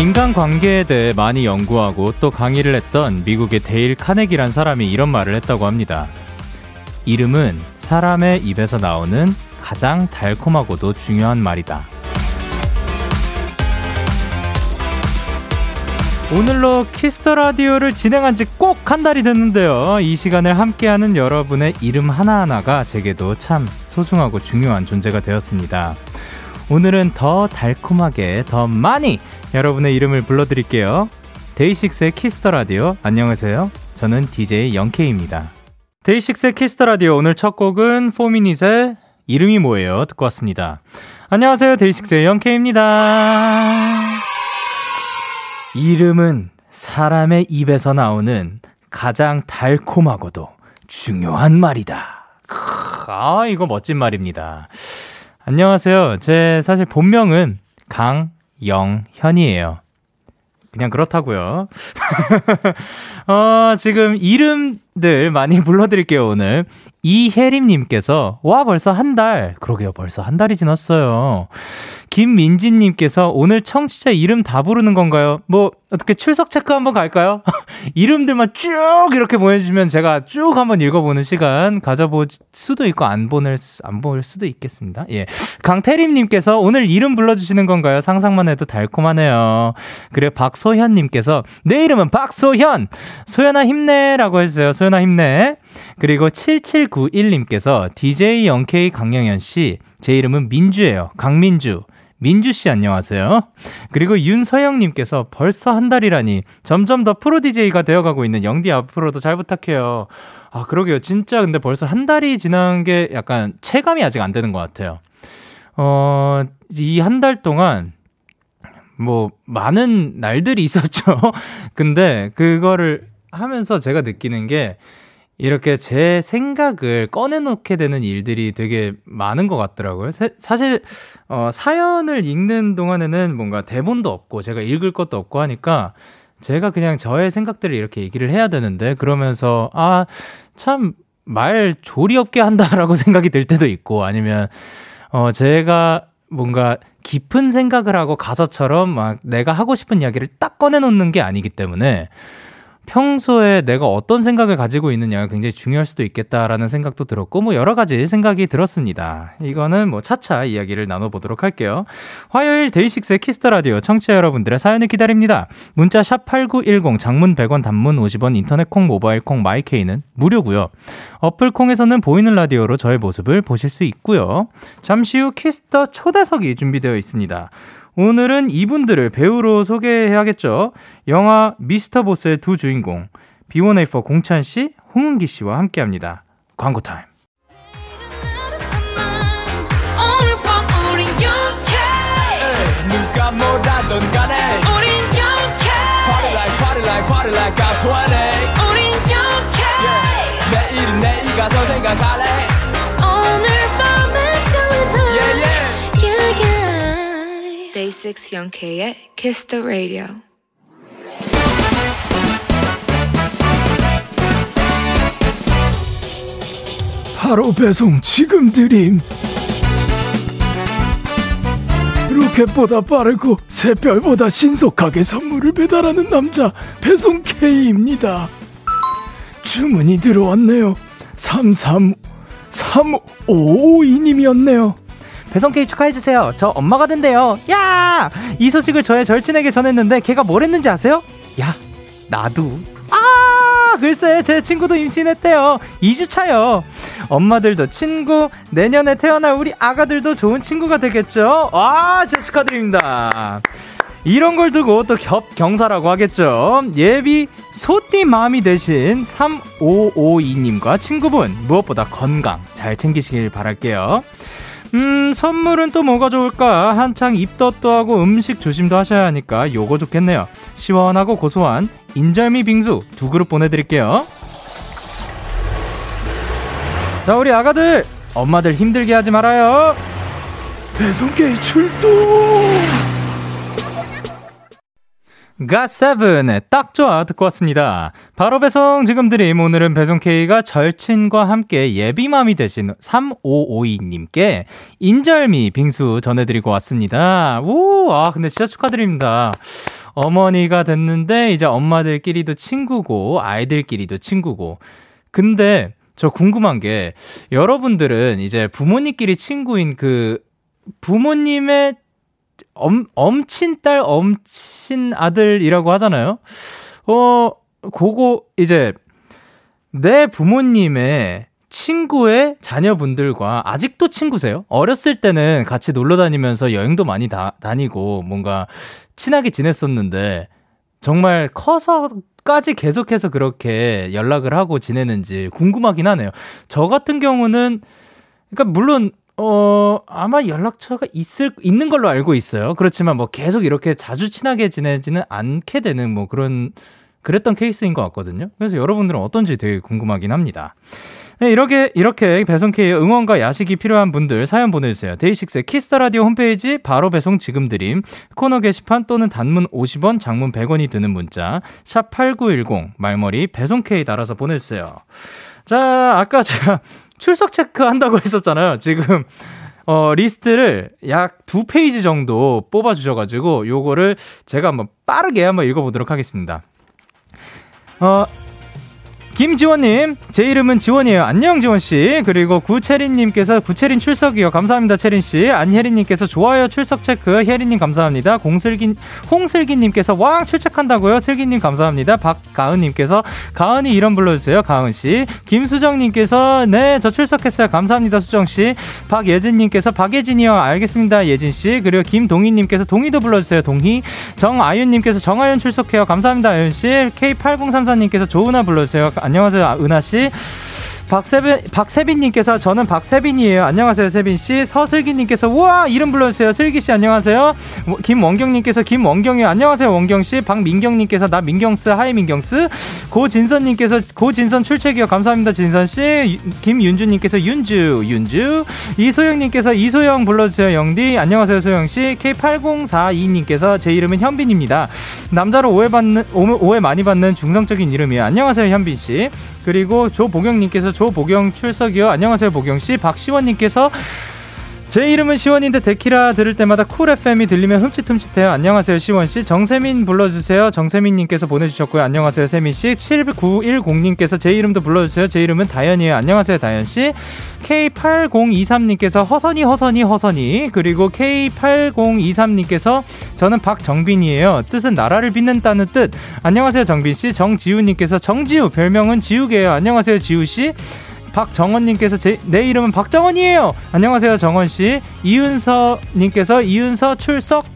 인간 관계에 대해 많이 연구하고 또 강의를 했던 미국의 데일 카네기란 사람이 이런 말을 했다고 합니다. 이름은 사람의 입에서 나오는 가장 달콤하고도 중요한 말이다. 오늘로 Kiss the Radio를 진행한 지 꼭 한 달이 됐는데요. 이 시간을 함께하는 여러분의 이름 하나하나가 제게도 참 소중하고 중요한 존재가 되었습니다. 오늘은 더 달콤하게 더 많이 여러분의 이름을 불러드릴게요. 데이식스의 Kiss the Radio 안녕하세요. 저는 DJ Young K입니다. 데이식스의 Kiss the Radio 오늘 첫 곡은 포미닛의 이름이 뭐예요? 듣고 왔습니다. 안녕하세요. 데이식스의 Young K입니다. 이름은 사람의 입에서 나오는 가장 달콤하고도 중요한 말이다. 아, 이거 멋진 말입니다. 안녕하세요. 제 사실 본명은 강 영현이에요. 그냥 그렇다고요. 어, 지금 이름들 많이 불러드릴게요, 오늘. 이혜림님께서, 와, 벌써 한 달. 그러게요, 벌써 한 달이 지났어요. 김민진님께서 오늘 청취자 이름 다 부르는 건가요? 뭐, 어떻게 출석 체크 한번 갈까요? 이름들만 쭉 이렇게 보내주시면 제가 쭉 한번 읽어보는 시간 가져볼 수도 있고 안 보낼, 안볼 수도 있겠습니다. 예. 강태림님께서 오늘 이름 불러주시는 건가요? 상상만 해도 달콤하네요. 그리고 박소현님께서 내 이름은 박소현! 소연아 힘내라고 해주세요. 소연아 힘내. 그리고 7791님께서 DJ 영케이 강영현 씨, 제 이름은 민주예요. 강민주. 민주 씨 안녕하세요. 그리고 윤서영 님께서 벌써 한 달이라니 점점 더 프로 DJ가 되어 가고 있는 영디 앞으로도 잘 부탁해요. 아 그러게요. 진짜 근데 벌써 한 달이 지난 게 약간 체감이 아직 안 되는 것 같아요. 어, 이 한 달 동안 뭐 많은 날들이 있었죠. 근데 그거를 하면서 제가 느끼는 게 이렇게 제 생각을 꺼내놓게 되는 일들이 되게 많은 것 같더라고요. 사, 사실, 어, 사연을 읽는 동안에는 뭔가 대본도 없고, 제가 읽을 것도 없고 하니까, 제가 그냥 저의 생각들을 이렇게 얘기를 해야 되는데, 그러면서, 아, 참, 말 조리 없게 한다라고 생각이 들 때도 있고, 아니면, 어, 제가 뭔가 깊은 생각을 하고 가사처럼 막 내가 하고 싶은 이야기를 딱 꺼내놓는 게 아니기 때문에, 평소에 내가 어떤 생각을 가지고 있느냐가 굉장히 중요할 수도 있겠다라는 생각도 들었고, 뭐 여러 가지 생각이 들었습니다. 이거는 뭐 차차 이야기를 나눠보도록 할게요. 화요일 데이식스의 Kiss the Radio 청취자 여러분들의 사연을 기다립니다. 문자 샵 8910 장문 100원 단문 50원 인터넷 콩 모바일 콩 my K는 무료고요. 어플 콩에서는 보이는 라디오로 저의 모습을 보실 수 있고요. 잠시 후 Kiss the 초대석이 준비되어 있습니다. 오늘은 이분들을 배우로 소개해야겠죠. 영화 미스터 보스의 두 주인공 B1A4 공찬 씨, 홍은기 씨와 함께합니다. 광고 타임. 누가 뭐라던 간에 우린 영케 Party like party like party like I'm 20 우린 영케 yeah. 내일은 내일 가서 생각할래 Day6 영케이의 Kiss the Radio. 바로 배송 지금 드림. 로켓보다 빠르고 새별보다 신속하게 선물을 배달하는 남자 배송 K입니다. 주문이 들어왔네요. 33352님이었네요. 배송 K 축하해주세요. 저 엄마가 된대요. 야! 이 소식을 저의 절친에게 전했는데 걔가 뭘 했는지 아세요? 야, 나도. 아, 글쎄, 제 친구도 임신했대요. 2주차요. 엄마들도 친구, 내년에 태어날 우리 아가들도 좋은 친구가 되겠죠? 와, 제 축하드립니다. 이런 걸 두고 또 겹 경사라고 하겠죠. 예비 소띠 마음이 되신 3552님과 친구분, 무엇보다 건강 잘 챙기시길 바랄게요. 음, 선물은 또 뭐가 좋을까? 한창 입덧도 하고 음식 조심도 하셔야 하니까 요거 좋겠네요. 시원하고 고소한 인절미 빙수 두 그릇 보내드릴게요. 자, 우리 아가들, 엄마들 힘들게 하지 말아요. 배송케이 출동! 가세븐의 딱 좋아 듣고 왔습니다. 바로 배송 지금 드림 오늘은 배송 K가 절친과 함께 예비맘이 되신 3552님께 인절미 빙수 전해드리고 왔습니다. 오, 아 근데 진짜 축하드립니다. 어머니가 됐는데 이제 엄마들끼리도 친구고 아이들끼리도 친구고 근데 저 궁금한 게 여러분들은 이제 부모님끼리 친구인 그 부모님의 엄, 엄친 딸, 엄친 아들이라고 하잖아요. 어, 그거 이제 내 부모님의 친구의 자녀분들과 아직도 친구세요? 어렸을 때는 같이 놀러 다니면서 여행도 많이 다, 다니고 뭔가 친하게 지냈었는데 정말 커서까지 계속해서 그렇게 연락을 하고 지내는지 궁금하긴 하네요. 저 같은 경우는 그러니까 물론 어, 아마 연락처가 있을, 있는 걸로 알고 있어요. 그렇지만 뭐 계속 이렇게 자주 친하게 지내지는 않게 되는 뭐 그런, 그랬던 케이스인 것 같거든요. 그래서 여러분들은 어떤지 되게 궁금하긴 합니다. 네, 이렇게, 이렇게 배송K의 응원과 야식이 필요한 분들 사연 보내주세요. 데이식스의 Kiss the Radio 홈페이지 바로 배송 지금 드림 코너 게시판 또는 단문 50원, 장문 100원이 드는 문자 샵8910 말머리 배송K 달아서 보내주세요. 자, 아까 제가 출석 체크 한다고 했었잖아요. 지금 어, 리스트를 약 두 페이지 정도 뽑아 주셔 가지고, 요거를 제가 한번 빠르게 한번 읽어 보도록 하겠습니다. 어, 김지원님, 제 이름은 지원이에요. 안녕, 지원씨. 그리고 구채린님께서 구채린 출석이요. 감사합니다, 채린씨. 안혜린님께서 좋아요, 출석 체크. 혜린님 감사합니다. 공슬기, 홍슬기님께서 왕 출첵한다고요. 슬기님 감사합니다. 박가은님께서 가은이 이름 불러주세요. 가은씨. 김수정님께서 네, 저 출석했어요. 감사합니다, 수정씨. 박예진님께서 박예진이요. 알겠습니다, 예진씨. 그리고 김동희님께서 동희도 불러주세요. 동희. 정아윤님께서 정아윤 출석해요. 감사합니다, 아윤씨. K8034님께서 조은아 불러주세요. 안녕하세요, 아, 은아 씨. 박세빈, 박세빈님께서 저는 박세빈이에요. 안녕하세요, 세빈씨. 서슬기님께서 우와, 이름 불러주세요. 슬기씨, 안녕하세요. 김원경님께서 김원경이요. 안녕하세요, 원경씨. 박민경님께서 나 민경스, hi 민경스. 고진선님께서 고진선 출첵이요. 감사합니다, 진선씨. 김윤주님께서 윤주, 윤주. 이소영님께서 이소영 불러주세요, 영디. 안녕하세요, 소영씨. K8042님께서 제 이름은 현빈입니다. 남자로 오해받는, 오해 많이 받는 중성적인 이름이에요. 안녕하세요, 현빈씨. 그리고 조보경님께서 조보경 출석이요. 안녕하세요, 보경 씨. 박시원님께서 제 이름은 시원인데 데키라 들을 때마다 쿨 FM이 들리면 흠칫흠칫해요. 안녕하세요, 시원 씨. 정세민 불러주세요. 정세민 님께서 보내주셨고요. 안녕하세요, 세민 씨. 7910 님께서 제 이름도 불러주세요. 제 이름은 다현이에요. 안녕하세요, 다현 씨. K8023 님께서 허선이, 허선이, 허선이. 그리고 K8023 님께서 저는 박정빈이에요. 뜻은 나라를 빛낸다는 뜻. 안녕하세요, 정빈 씨. 정지우 님께서 정지우, 별명은 지우개예요. 안녕하세요, 지우 씨. 박정원님께서 제, 내 이름은 박정원이에요. 안녕하세요, 정원씨. 이은서님께서 이은서 출석.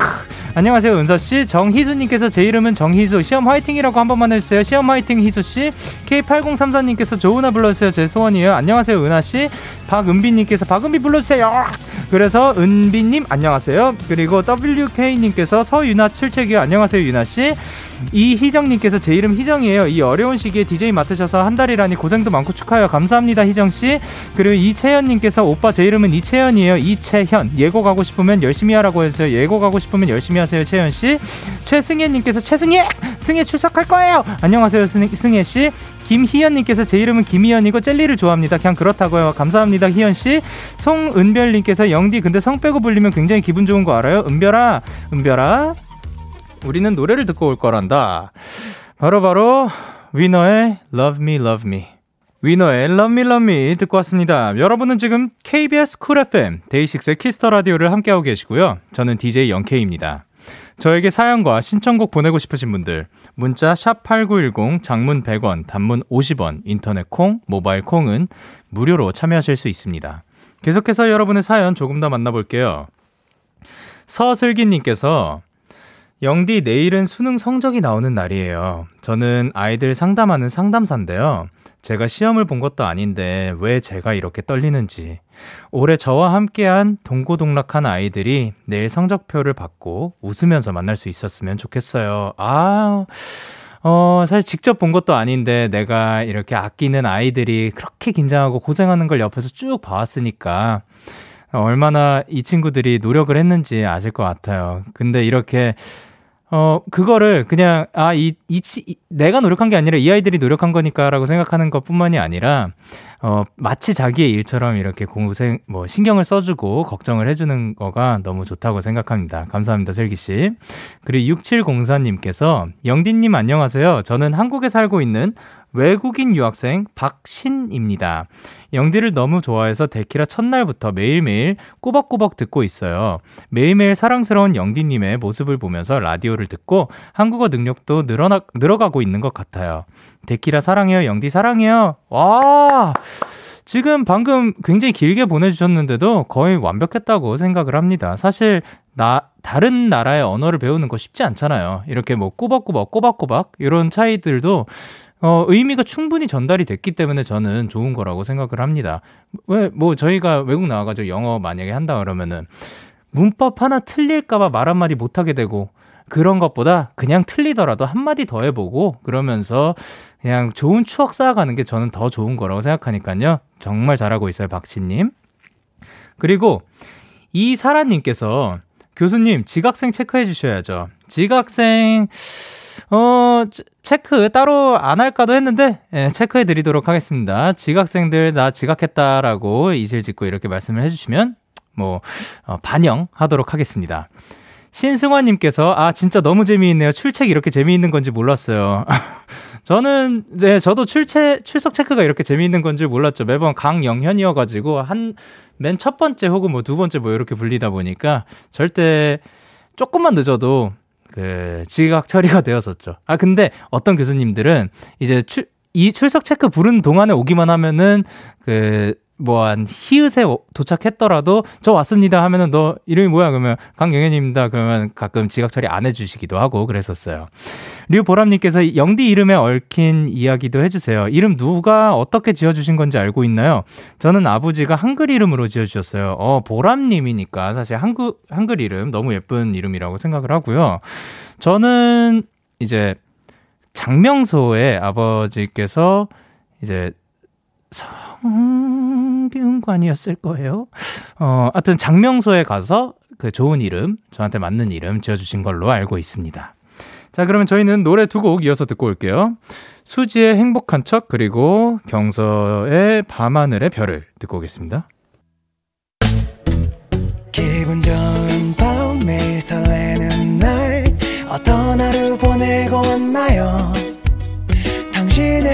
안녕하세요, 은서씨. 정희수님께서 제 이름은 정희수. 시험 화이팅이라고 한 번만 해주세요. 시험 화이팅, 희수씨. K8034님께서 조은아 불러주세요. 제 소원이에요. 안녕하세요, 은하씨. 박은비님께서 박은비 불러주세요. 그래서 은비님, 안녕하세요. 그리고 WK님께서 서윤아 출첵이요. 안녕하세요, 윤아씨. 이희정님께서 제 이름 희정이에요. 이 어려운 시기에 DJ 맡으셔서 한 달이라니 고생도 많고 축하해요. 감사합니다, 희정씨. 그리고 이채연님께서 오빠 제 이름은 이채연이에요. 이채현. 예고 가고 싶으면 열심히 하라고 해주세요. 예고 가고 싶으면 열심히 하세요, 채연씨. 최승혜님께서 최승혜! 승혜 출석할 거예요! 안녕하세요, 승혜씨. 김희연님께서 제 이름은 김희연이고 젤리를 좋아합니다. 그냥 그렇다고요. 감사합니다, 희연씨. 송은별님께서 영디 근데 성 빼고 불리면 굉장히 기분 좋은 거 알아요? 은별아, 은별아. 우리는 노래를 듣고 올 거란다. 바로바로 바로 위너의 Love Me Love Me. 위너의 Love Me Love Me 듣고 왔습니다. 여러분은 지금 KBS 쿨 FM 데이식스의 키스터 라디오를 함께하고 계시고요. 저는 DJ 영케이입니다. 저에게 사연과 신청곡 보내고 싶으신 분들 문자 샵8910 장문 100원 단문 50원 인터넷 콩 모바일 콩은 무료로 참여하실 수 있습니다. 계속해서 여러분의 사연 조금 더 만나볼게요. 서슬기님께서 영디 내일은 수능 성적이 나오는 날이에요. 저는 아이들 상담하는 상담사인데요. 제가 시험을 본 것도 아닌데 왜 제가 이렇게 떨리는지. 올해 저와 함께한 동고동락한 아이들이 내일 성적표를 받고 웃으면서 만날 수 있었으면 좋겠어요. 아, 어, 사실 직접 본 것도 아닌데 내가 이렇게 아끼는 아이들이 그렇게 긴장하고 고생하는 걸 옆에서 쭉 봐왔으니까 얼마나 이 친구들이 노력을 했는지 아실 것 같아요. 근데 이렇게 어, 그거를 그냥, 아, 이, 이, 이, 내가 노력한 게 아니라 이 아이들이 노력한 거니까라고 생각하는 것 뿐만이 아니라, 어, 마치 자기의 일처럼 이렇게 고생, 뭐, 신경을 써주고 걱정을 해주는 거가 너무 좋다고 생각합니다. 감사합니다, 슬기씨. 그리고 6704님께서, 영디님 안녕하세요. 저는 한국에 살고 있는 외국인 유학생 박신입니다. 영디를 너무 좋아해서 데키라 첫날부터 매일매일 꼬박꼬박 듣고 있어요. 매일매일 사랑스러운 영디님의 모습을 보면서 라디오를 듣고 한국어 능력도 늘어나, 늘어가고 있는 것 같아요. 데키라 사랑해요. 영디 사랑해요. 와! 지금 방금 굉장히 길게 보내주셨는데도 거의 완벽했다고 생각을 합니다. 사실, 나, 다른 나라의 언어를 배우는 거 쉽지 않잖아요. 이렇게 뭐 꼬박꼬박, 꼬박꼬박, 이런 차이들도 어, 의미가 충분히 전달이 됐기 때문에 저는 좋은 거라고 생각을 합니다. 왜, 뭐, 저희가 외국 나와가지고 영어 만약에 한다 그러면은, 문법 하나 틀릴까봐 말 한마디 못하게 되고, 그런 것보다 그냥 틀리더라도 한마디 더 해보고, 그러면서 그냥 좋은 추억 쌓아가는 게 저는 더 좋은 거라고 생각하니까요. 정말 잘하고 있어요, 박치님. 그리고, 이사라님께서, 교수님, 지각생 체크해 주셔야죠. 지각생, 어, 체크 따로 안 할까도 했는데, 예, 체크해 드리도록 하겠습니다. 지각생들 나 지각했다라고 이실 짓고 이렇게 말씀을 해주시면, 뭐, 어, 반영하도록 하겠습니다. 신승환님께서, 아, 진짜 너무 재미있네요. 출첵 이렇게 재미있는 건지 몰랐어요. 저는, 이제, 저도 출체, 출석 체크가 이렇게 재미있는 건지 몰랐죠. 매번 강영현이어가지고, 한, 맨 첫 번째 혹은 뭐 두 번째 뭐 이렇게 불리다 보니까, 절대, 조금만 늦어도 그 지각 처리가 되었었죠. 아 근데 어떤 교수님들은 이제 출, 이 출석 체크 부른 동안에 오기만 하면은 그 뭐 한 히읗에 도착했더라도 저 왔습니다 하면은 너 이름이 뭐야 그러면 강영현입니다 그러면 가끔 지각 처리 안 해주시기도 하고 그랬었어요. 류보람님께서 영디 이름에 얽힌 이야기도 해주세요. 이름 누가 어떻게 지어주신 건지 알고 있나요? 저는 아버지가 한글 이름으로 지어주셨어요. 어 보람님이니까 사실 한글 한글 이름 너무 예쁜 이름이라고 생각을 하고요. 저는 이제 장명소의 아버지께서 이제 성 균관이었을 거예요. 어, 하여튼 장명소에 가서 그 좋은 이름, 저한테 맞는 이름 지어주신 걸로 알고 있습니다. 자, 그러면 저희는 노래 두 곡 이어서 듣고 올게요. 수지의 행복한 척, 그리고 경서의 밤하늘의 별을 듣고 오겠습니다. 기분 좋은 밤, 매일 설레는 날, 어떤 하루 보내고 왔나요? 당신의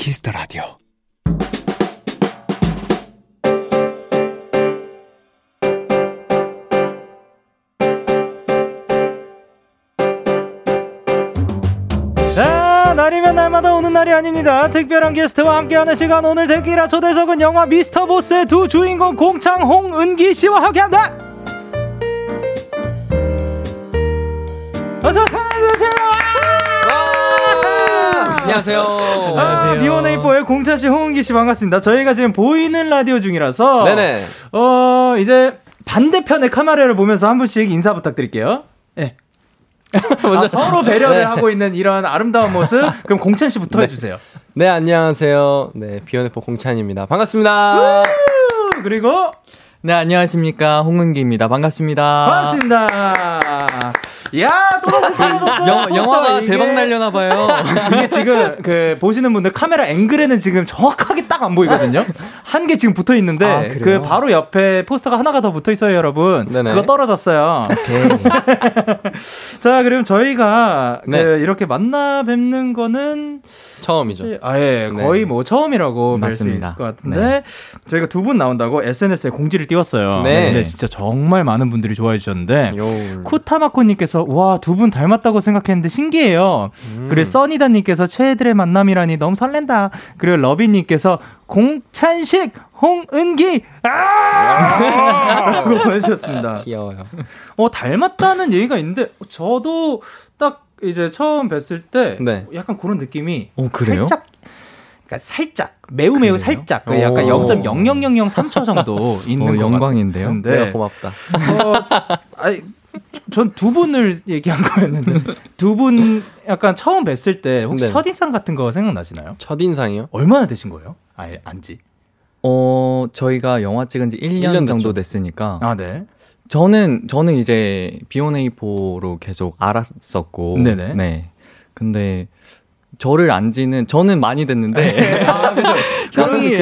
키스터 라디오. 자, 날이면 날마다 오는 날이 아닙니다. 특별한 게스트와 함께하는 시간 오늘 대기라 초대석은 영화 미스터 보스의 두 주인공 공창 홍은기 씨와 함께한다. 어서 오세요. 안녕하세요. 안녕하세요. 아, B1A4의 공차 씨, 홍은기 씨 반갑습니다. 저희가 지금 보이는 라디오 중이라서 네네. 어 이제 반대편의 카메라를 보면서 한 분씩 인사 부탁드릴게요. 네. 먼저 아, 서로 배려를 네. 하고 있는 이런 아름다운 모습. 그럼 공찬 씨부터 네. 해주세요. 네 안녕하세요. 네 B1A4 공찬입니다. 반갑습니다. 그리고 네 안녕하십니까 홍은기입니다. 반갑습니다. 반갑습니다. 야, 또그 영, 영화가 대박 날려나 봐요. 이게 지금 그 보시는 분들 카메라 앵글에는 지금 정확하게 딱 안 보이거든요. 한 개 지금 붙어 있는데 아, 그 바로 옆에 포스터가 하나가 더 붙어 있어요, 여러분. 네네. 그거 떨어졌어요. 오케이. 자, 그럼 저희가 네. 그 이렇게 만나 뵙는 거는 처음이죠. 아, 예. 네. 거의 뭐 처음이라고 말수 있을 것 같은데 네. 저희가 두 분 나온다고 SNS에 공지를 띄웠어요. 네. 근데 진짜 정말 많은 분들이 좋아해 주셨는데 쿠타마코님께서 님께서 와 두 분 닮았다고 생각했는데 신기해요. 음. 그리고 써니다 님께서 최애들의 만남이라니 너무 설렌다. 그리고 러비 님께서 공찬식 홍은기 아! 라고 보내주셨습니다. 귀여워요. 어 닮았다는 얘기가 있는데 저도 딱 이제 처음 뵀을 때 네. 약간 그런 느낌이 어, 그래요? 살짝 그러니까 살짝 매우 매우 그래요? 살짝 그 약간 오. 0.00003초 정도 있는 어, 것 영광인데요? 같은데 내가 고맙다. 어, 아니, 전 두 분을 얘기한 거였는데 두 분 약간 처음 뵀을 때 혹시 네. 첫인상 같은 거 생각나시나요? 첫인상이요? 얼마나 되신 거예요? 아예 안지. 어, 저희가 영화 찍은 지 1년, 1년 정도 됐죠. 됐으니까. 아 네. 저는, 저는 이제 B1A4로 계속 알았었고. 네네. 네. 근데 저를 안지는, 저는 많이 됐는데. 아 그죠. 형이.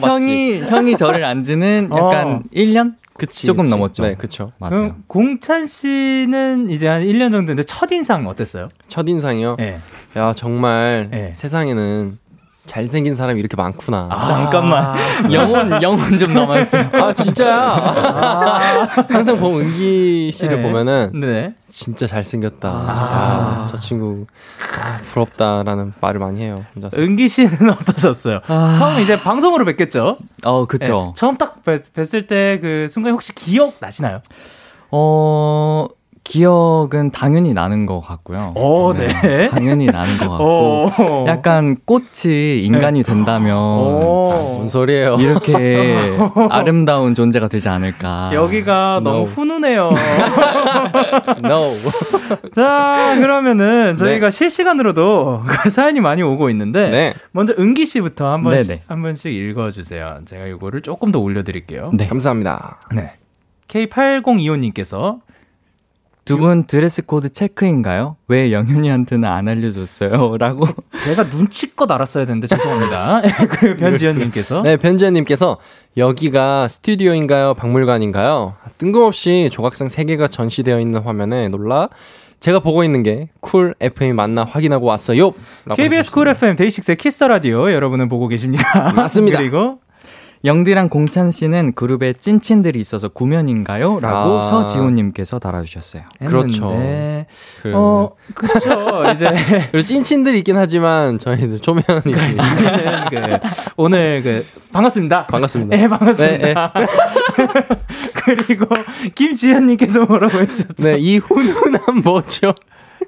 형이, 형이 저를 안지는 약간 어. 1년? 그치, 조금 그치. 넘었죠. 네, 그쵸. 맞아요. 그럼 공찬 씨는 이제 한 1년 정도 됐는데 첫 인상 어땠어요? 첫 인상이요? 네. 야, 정말 네. 세상에는 잘생긴 사람이 이렇게 많구나. 아. 잠깐만. 영혼, 영혼 좀 남아있어요. 아, 진짜야. 항상 보면 은기 씨를 네. 보면은 네. 진짜 잘생겼다. 아. 야, 저 친구 아, 부럽다라는 말을 많이 해요. 혼자서. 은기 씨는 어떠셨어요? 아. 처음 이제 방송으로 뵙겠죠? 어, 그쵸. 네. 처음 딱 뵀, 뵀을 때 그 순간 혹시 기억 나시나요? 어, 기억은 당연히 나는 것 같고요. 오, 네. 당연히 나는 것 같고. 오. 약간 꽃이 인간이 된다면 오. 뭔 소리예요? 이렇게 아름다운 존재가 되지 않을까. 여기가 No. 너무 훈훈해요. no. 자, 그러면은 저희가 네. 실시간으로도 사연이 많이 오고 있는데 네. 먼저 은기 씨부터 한 번씩 네네. 한 번씩 읽어 주세요. 제가 이거를 조금 더 올려 드릴게요. 네. 감사합니다. 네. K8025님께서 두 분 드레스 코드 체크인가요? 왜 영현이한테는 안 알려줬어요? 라고. 제가 눈치껏 알았어야 되는데 죄송합니다. 그리고 변지현님께서 네, 변지현님께서 여기가 스튜디오인가요? 박물관인가요? 뜬금없이 조각상 3개가 전시되어 있는 화면에 놀라 제가 보고 있는 게 쿨 FM 맞나 확인하고 왔어요. KBS 쿨. FM 데이식스의 키스터 라디오 여러분은 보고 계십니다. 맞습니다. 그리고 영디랑 공찬 씨는 그룹에 찐친들이 있어서 구면인가요? 라고 아. 서지호님께서 달아주셨어요. 그렇죠. 그, 어, 그렇죠. 이제 그리고 찐친들이 있긴 하지만 저희들 초면이 저희는 그 오늘 그 반갑습니다. 반갑습니다. 네, 반갑습니다. 그리고 김지현님께서 뭐라고 해주셨죠? 네, 이 훈훈함 뭐죠?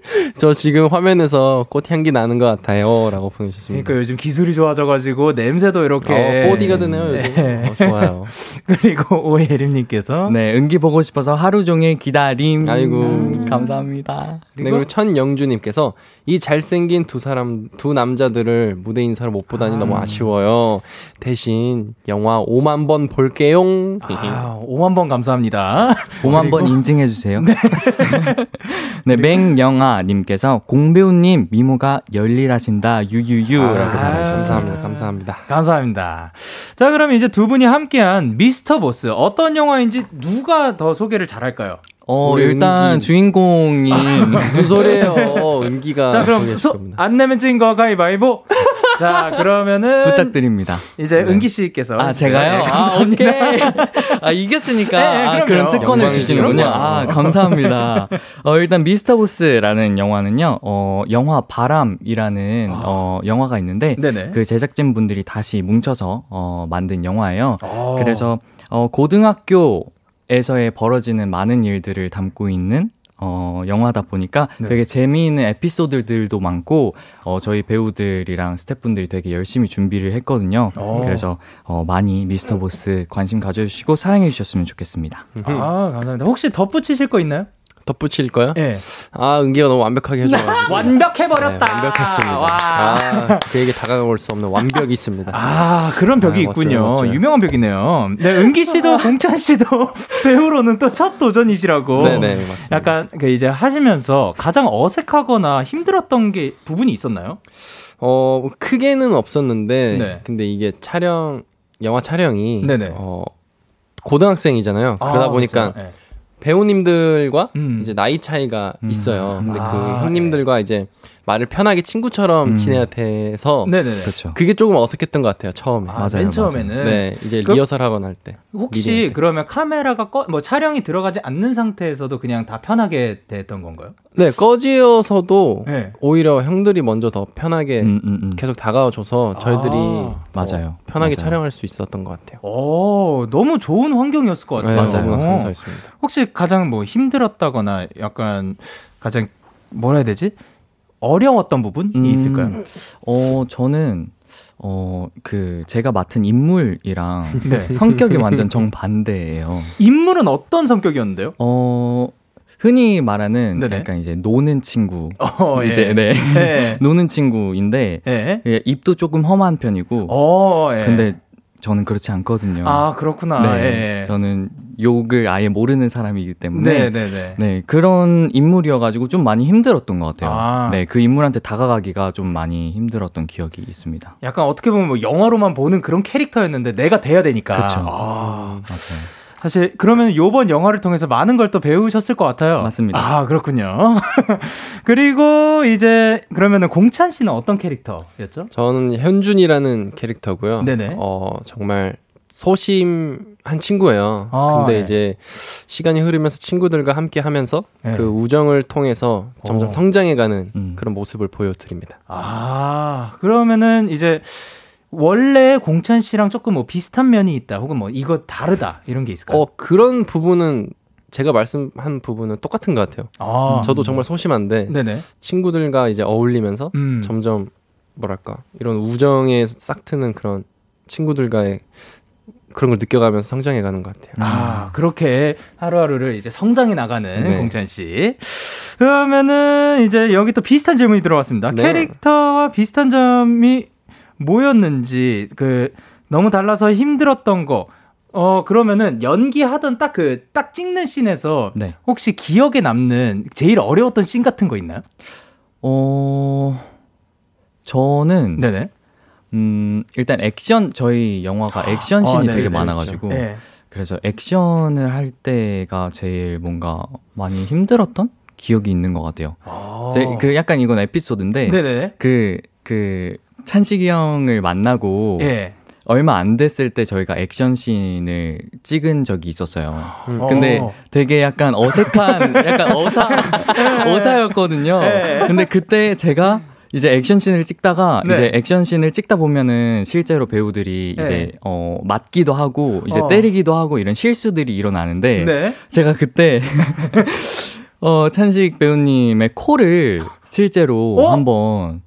저 지금 화면에서 꽃 향기 나는 것 같아요. 라고 보내주셨습니다. 그러니까 요즘 기술이 좋아져가지고 냄새도 이렇게 어, 뽀디가 되네요, 요즘. 네. 어, 좋아요. 그리고 오해림님께서 네, 은기 보고 싶어서 하루 종일 기다림. 아이고. 음, 감사합니다. 네, 그리고 천영주님께서 이 잘생긴 두 사람, 두 남자들을 무대 인사를 못 보다니 아. 너무 아쉬워요. 대신 영화 5만 번 볼게요. 아, 5만 번 감사합니다. 5만 번 인증해주세요. 네, 맹영 아님께서 공배우님 미모가 열일하신다 유유유라고 아, 달아주셨습니다. 감사합니다. 감사합니다. 감사합니다. 자, 그럼 이제 두 분이 함께한 미스터 보스 어떤 영화인지 누가 더 소개를 잘할까요? 어, 일단 은기. 주인공이 무슨 소리예요? 은기가 자, 그럼 소. 안 내면 찐거 가위바위보. 자, 그러면은 부탁드립니다. 이제 네. 은기 씨께서 아, 제가요? 네, 아, 오케이. 아, 이겼으니까. 네, 네, 아. 그런 특권을. 주시는군요. 아, 감사합니다. 어, 일단 미스터 보스라는 영화는요, 어, 영화 바람이라는, 어, 영화가 있는데, 아. 네네. 그 제작진 분들이 다시 뭉쳐서, 어, 만든 영화예요. 어. 그래서, 어, 고등학교 에서의 벌어지는 많은 일들을 담고 있는 어, 영화다 보니까 네. 되게 재미있는 에피소드들도 많고, 어, 저희 배우들이랑 스태프분들이 되게 열심히 준비를 했거든요. 어. 그래서, 어, 많이 미스터 보스 관심 가져주시고 사랑해 주셨으면 좋겠습니다. 아, 감사합니다. 혹시 덧붙이실 거 있나요? 덧붙일 거요? 예. 아, 은기가 너무 완벽하게 해줘가지고. 완벽해버렸다. 네, 완벽했습니다. 와. 아, 그에게 다가올 수 없는 완벽이 있습니다. 아, 그런 벽이 아, 있군요. 멋져요, 멋져요. 유명한 벽이네요. 네, 은기 씨도, 공찬 씨도 배우로는 또 첫 도전이시라고. 네네, 맞습니다. 약간 그 이제 하시면서 가장 어색하거나 힘들었던 게 부분이 있었나요? 어, 뭐 크게는 없었는데, 네. 근데 이게 촬영, 영화 촬영이, 네네. 어, 고등학생이잖아요. 그러다 아, 보니까 그렇죠. 예. 배우님들과 음. 이제 나이 차이가 있어요. 근데 아, 그 형님들과 이제 말을 편하게 친구처럼 음. 지내야 돼서 네네네. 그렇죠. 그게 조금 어색했던 것 같아요 처음에. 아, 맞아요, 맨 처음에는 네, 이제 그- 리허설 하거나 할 때. 혹시 때. 그러면 카메라가 꺼, 뭐 촬영이 들어가지 않는 상태에서도 그냥 다 편하게 됐던 건가요? 네, 꺼지어서도 네. 오히려 형들이 먼저 더 편하게 음, 음, 음. 계속 다가와줘서 저희들이 아, 더 맞아요. 편하게 맞아요. 촬영할 수 있었던 것 같아요. 오, 너무 좋은 환경이었을 것 네, 같아요. 너무나 어. 감사했습니다. 혹시 가장 뭐 힘들었다거나 약간 가장 뭐라 해야 되지? 어려웠던 부분이 음. 있을까요? 어, 저는 어, 그 제가 맡은 인물이랑 네. 성격이 완전 정반대예요. 인물은 어떤 성격이었는데요? 어, 흔히 말하는 네네. 약간 이제 노는 친구. 어, 예. 이제 네. 예. 노는 친구인데 예. 예, 입도 조금 험한 편이고 어, 예. 근데 저는 그렇지 않거든요. 아, 그렇구나. 네. 예. 저는 욕을 아예 모르는 사람이기 때문에 네, 네, 네. 네, 그런 인물이어가지고 좀 많이 힘들었던 것 같아요. 아. 네, 그 인물한테 다가가기가 좀 많이 힘들었던 기억이 있습니다. 약간 어떻게 보면 뭐 영화로만 보는 그런 캐릭터였는데 내가 돼야 되니까. 그쵸. 아, 맞아요. 사실 그러면 요번 영화를 통해서 많은 걸 또 배우셨을 것 같아요. 맞습니다. 아, 그렇군요. 그리고 이제 그러면은 공찬 씨는 어떤 캐릭터였죠? 저는 현준이라는 캐릭터고요. 네네. 어, 정말 소심 한 친구예요. 아, 근데 네. 이제 시간이 흐르면서 친구들과 함께 하면서 네. 그 우정을 통해서 점점 어. 성장해가는 음. 그런 모습을 보여드립니다. 아, 그러면은 이제 원래 공찬 씨랑 조금 뭐 비슷한 면이 있다, 혹은 뭐 이거 다르다 이런 게 있을까요? 어, 그런 부분은 제가 말씀한 부분은 똑같은 것 같아요. 아, 저도 정말 소심한데 네네. 친구들과 이제 어울리면서 음. 점점 뭐랄까 이런 우정에 싹 트는 그런 친구들과의 그런 걸 느껴가면서 성장해 가는 것 같아요. 아, 그렇게 하루하루를 이제 성장해 나가는 네. 공찬 씨. 그러면은 이제 여기 또 비슷한 질문이 들어왔습니다. 네. 캐릭터와 비슷한 점이 뭐였는지, 그, 너무 달라서 힘들었던 거. 어, 그러면은 연기하던 딱 그, 딱 찍는 씬에서 네. 혹시 기억에 남는 제일 어려웠던 씬 같은 거 있나요? 어, 저는 네네. 음, 일단 액션 저희 영화가 액션 아, 씬이 네, 되게 네, 많아가지고 네. 그래서 액션을 할 때가 제일 뭔가 많이 힘들었던 기억이 있는 것 같아요. 어. 제, 그 약간 이건 에피소드인데 네네. 그, 그, 찬식이 형을 만나고 예. 얼마 안 됐을 때 저희가 액션 씬을 찍은 적이 있었어요. 음. 근데 어. 되게 약간 어색한, 약간 어사, 어사였거든요. 네. 근데 그때 제가 이제 액션 씬을 찍다가 네. 이제 액션 씬을 찍다 보면은 실제로 배우들이 네. 이제 어 맞기도 하고 이제 어. 때리기도 하고 이런 실수들이 일어나는데 네. 제가 그때 어 찬식 배우님의 코를 실제로 어? 한번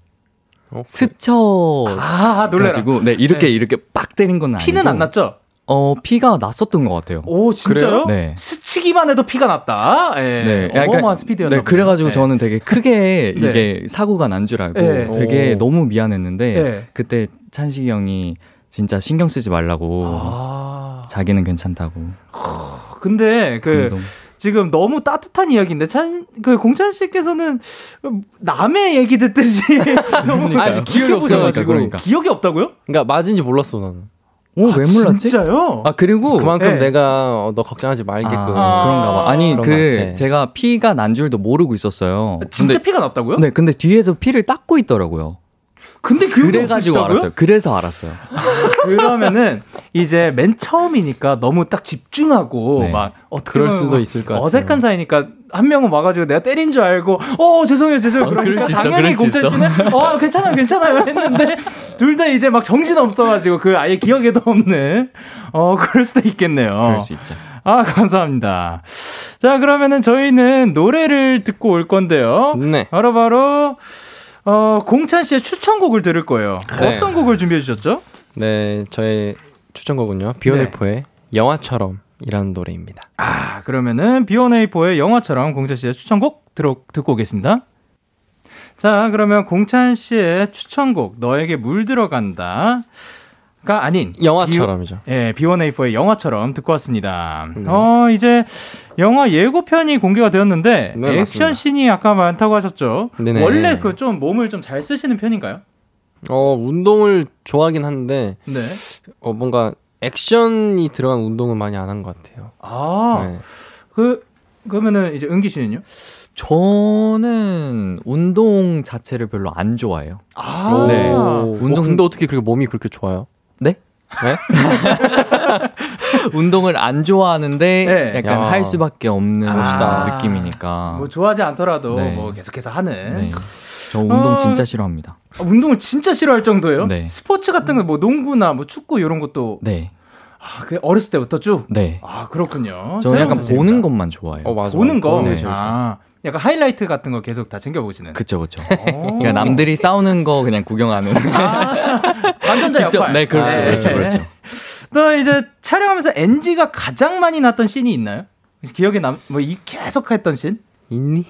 어? 스쳐 아, 놀래라. 가지고 네 이렇게 네. 이렇게 빡 때린 건 아니고 피는 안 났죠? 어 피가 났었던 것 같아요. 오, 진짜요? 네. 스치기만 해도 피가 났다. 예. 네, 약간- 어마어마한 스피드였나 네, 그래가지고 보네요. 저는 되게 크게 네. 이게 사고가 난 줄 알고 네. 되게 오. 너무 미안했는데 네. 그때 찬식이 형이 진짜 신경 쓰지 말라고 아. 자기는 괜찮다고. 근데 그 너무- 지금 너무 따뜻한 이야기인데 찬그 공찬 씨께서는 남의 얘기 듣듯이 너무. 아직 기억이 없어가지고. 그러니까. 기억이 없다고요? 그러니까 맞은지 몰랐어 나는. 오, 왜 몰랐지? 진짜요? 아 그리고 그만큼 네. 내가 어, 너 걱정하지 말게끔. 아, 그런가 봐. 아니 그. 제가 피가 난 줄도 모르고 있었어요. 진짜 근데, 피가 났다고요? 네, 근데 뒤에서 피를 닦고 있더라고요. 근데 그래가지고? 알았어요. 그래서 알았어요. 그러면은 이제 맨 처음이니까 너무 딱 집중하고 네. 막 그럴 수도 막 있을 것 같아요. 어색한 사이니까 한 명은 와가지고 내가 때린 줄 알고 어 죄송해요 죄송해요 그럴 그러니까 수 있어, 당연히 있어. 씨는 어 괜찮아요 괜찮아요 했는데 둘 다 이제 막 정신 없어가지고 그 아예 기억에도 없는 어 그럴 수도 있겠네요. 그럴 수 있죠. 아 감사합니다. 자 그러면은 저희는 노래를 듣고 올 건데요. 네. 바로 바로 어 공찬 씨의 추천곡을 들을 거예요. 네. 어떤 곡을 준비해 주셨죠? 네, 저의 추천곡은요. 비오네포의 영화처럼 이라는 노래입니다. 아, 그러면은 B1A4의 영화처럼 공찬 씨의 추천곡 들어, 듣고 오겠습니다. 자, 그러면 공찬 씨의 추천곡 너에게 물 들어간다 가 아닌 영화처럼이죠. B, 예, B1A4의 영화처럼 듣고 왔습니다. 네. 어, 이제 영화 예고편이 공개가 되었는데 네, 액션. 씬이 아까 많다고 하셨죠? 네네. 원래 그 좀 몸을 좀 잘 쓰시는 편인가요? 어, 운동을 좋아하긴 하는데 네. 어, 뭔가 액션이 들어간 운동은 많이 안 한 것 같아요. 아, 네. 그 그러면은 이제 은기 씨는요? 저는 운동 자체를 별로 안 좋아해요. 아, 네. 운동 운동- 근데 어떻게 그렇게 몸이 그렇게 좋아요? 네? 네? 운동을 안 좋아하는데 네. 약간 야. 할 수밖에 없는 멋있다. 느낌이니까. 뭐 좋아하지 않더라도 네. 뭐 계속해서 하는. 네. 저 운동 어, 진짜 싫어합니다. 아, 운동을 진짜 싫어할 정도예요? 네. 스포츠 같은 거 뭐 농구나 뭐 축구 이런 것도 네. 아, 그 어렸을 때부터 쭉. 네. 아 그렇군요. 저는 약간 보는. 것만 좋아해요. 어 맞아. 보는 거. 네. 제일 좋아. 아, 약간 하이라이트 같은 거 계속 다 챙겨 보시는. 그쵸, 그쵸. 어. 그러니까 남들이 싸우는 거 그냥 구경하는. 완전자 직접, 역할. 네, 그렇죠, 그렇죠, 그렇죠. 또 이제 촬영하면서 NG가 가장 많이 났던 씬이 있나요? 기억에 남, 뭐, 이 계속 했던 씬? 있니?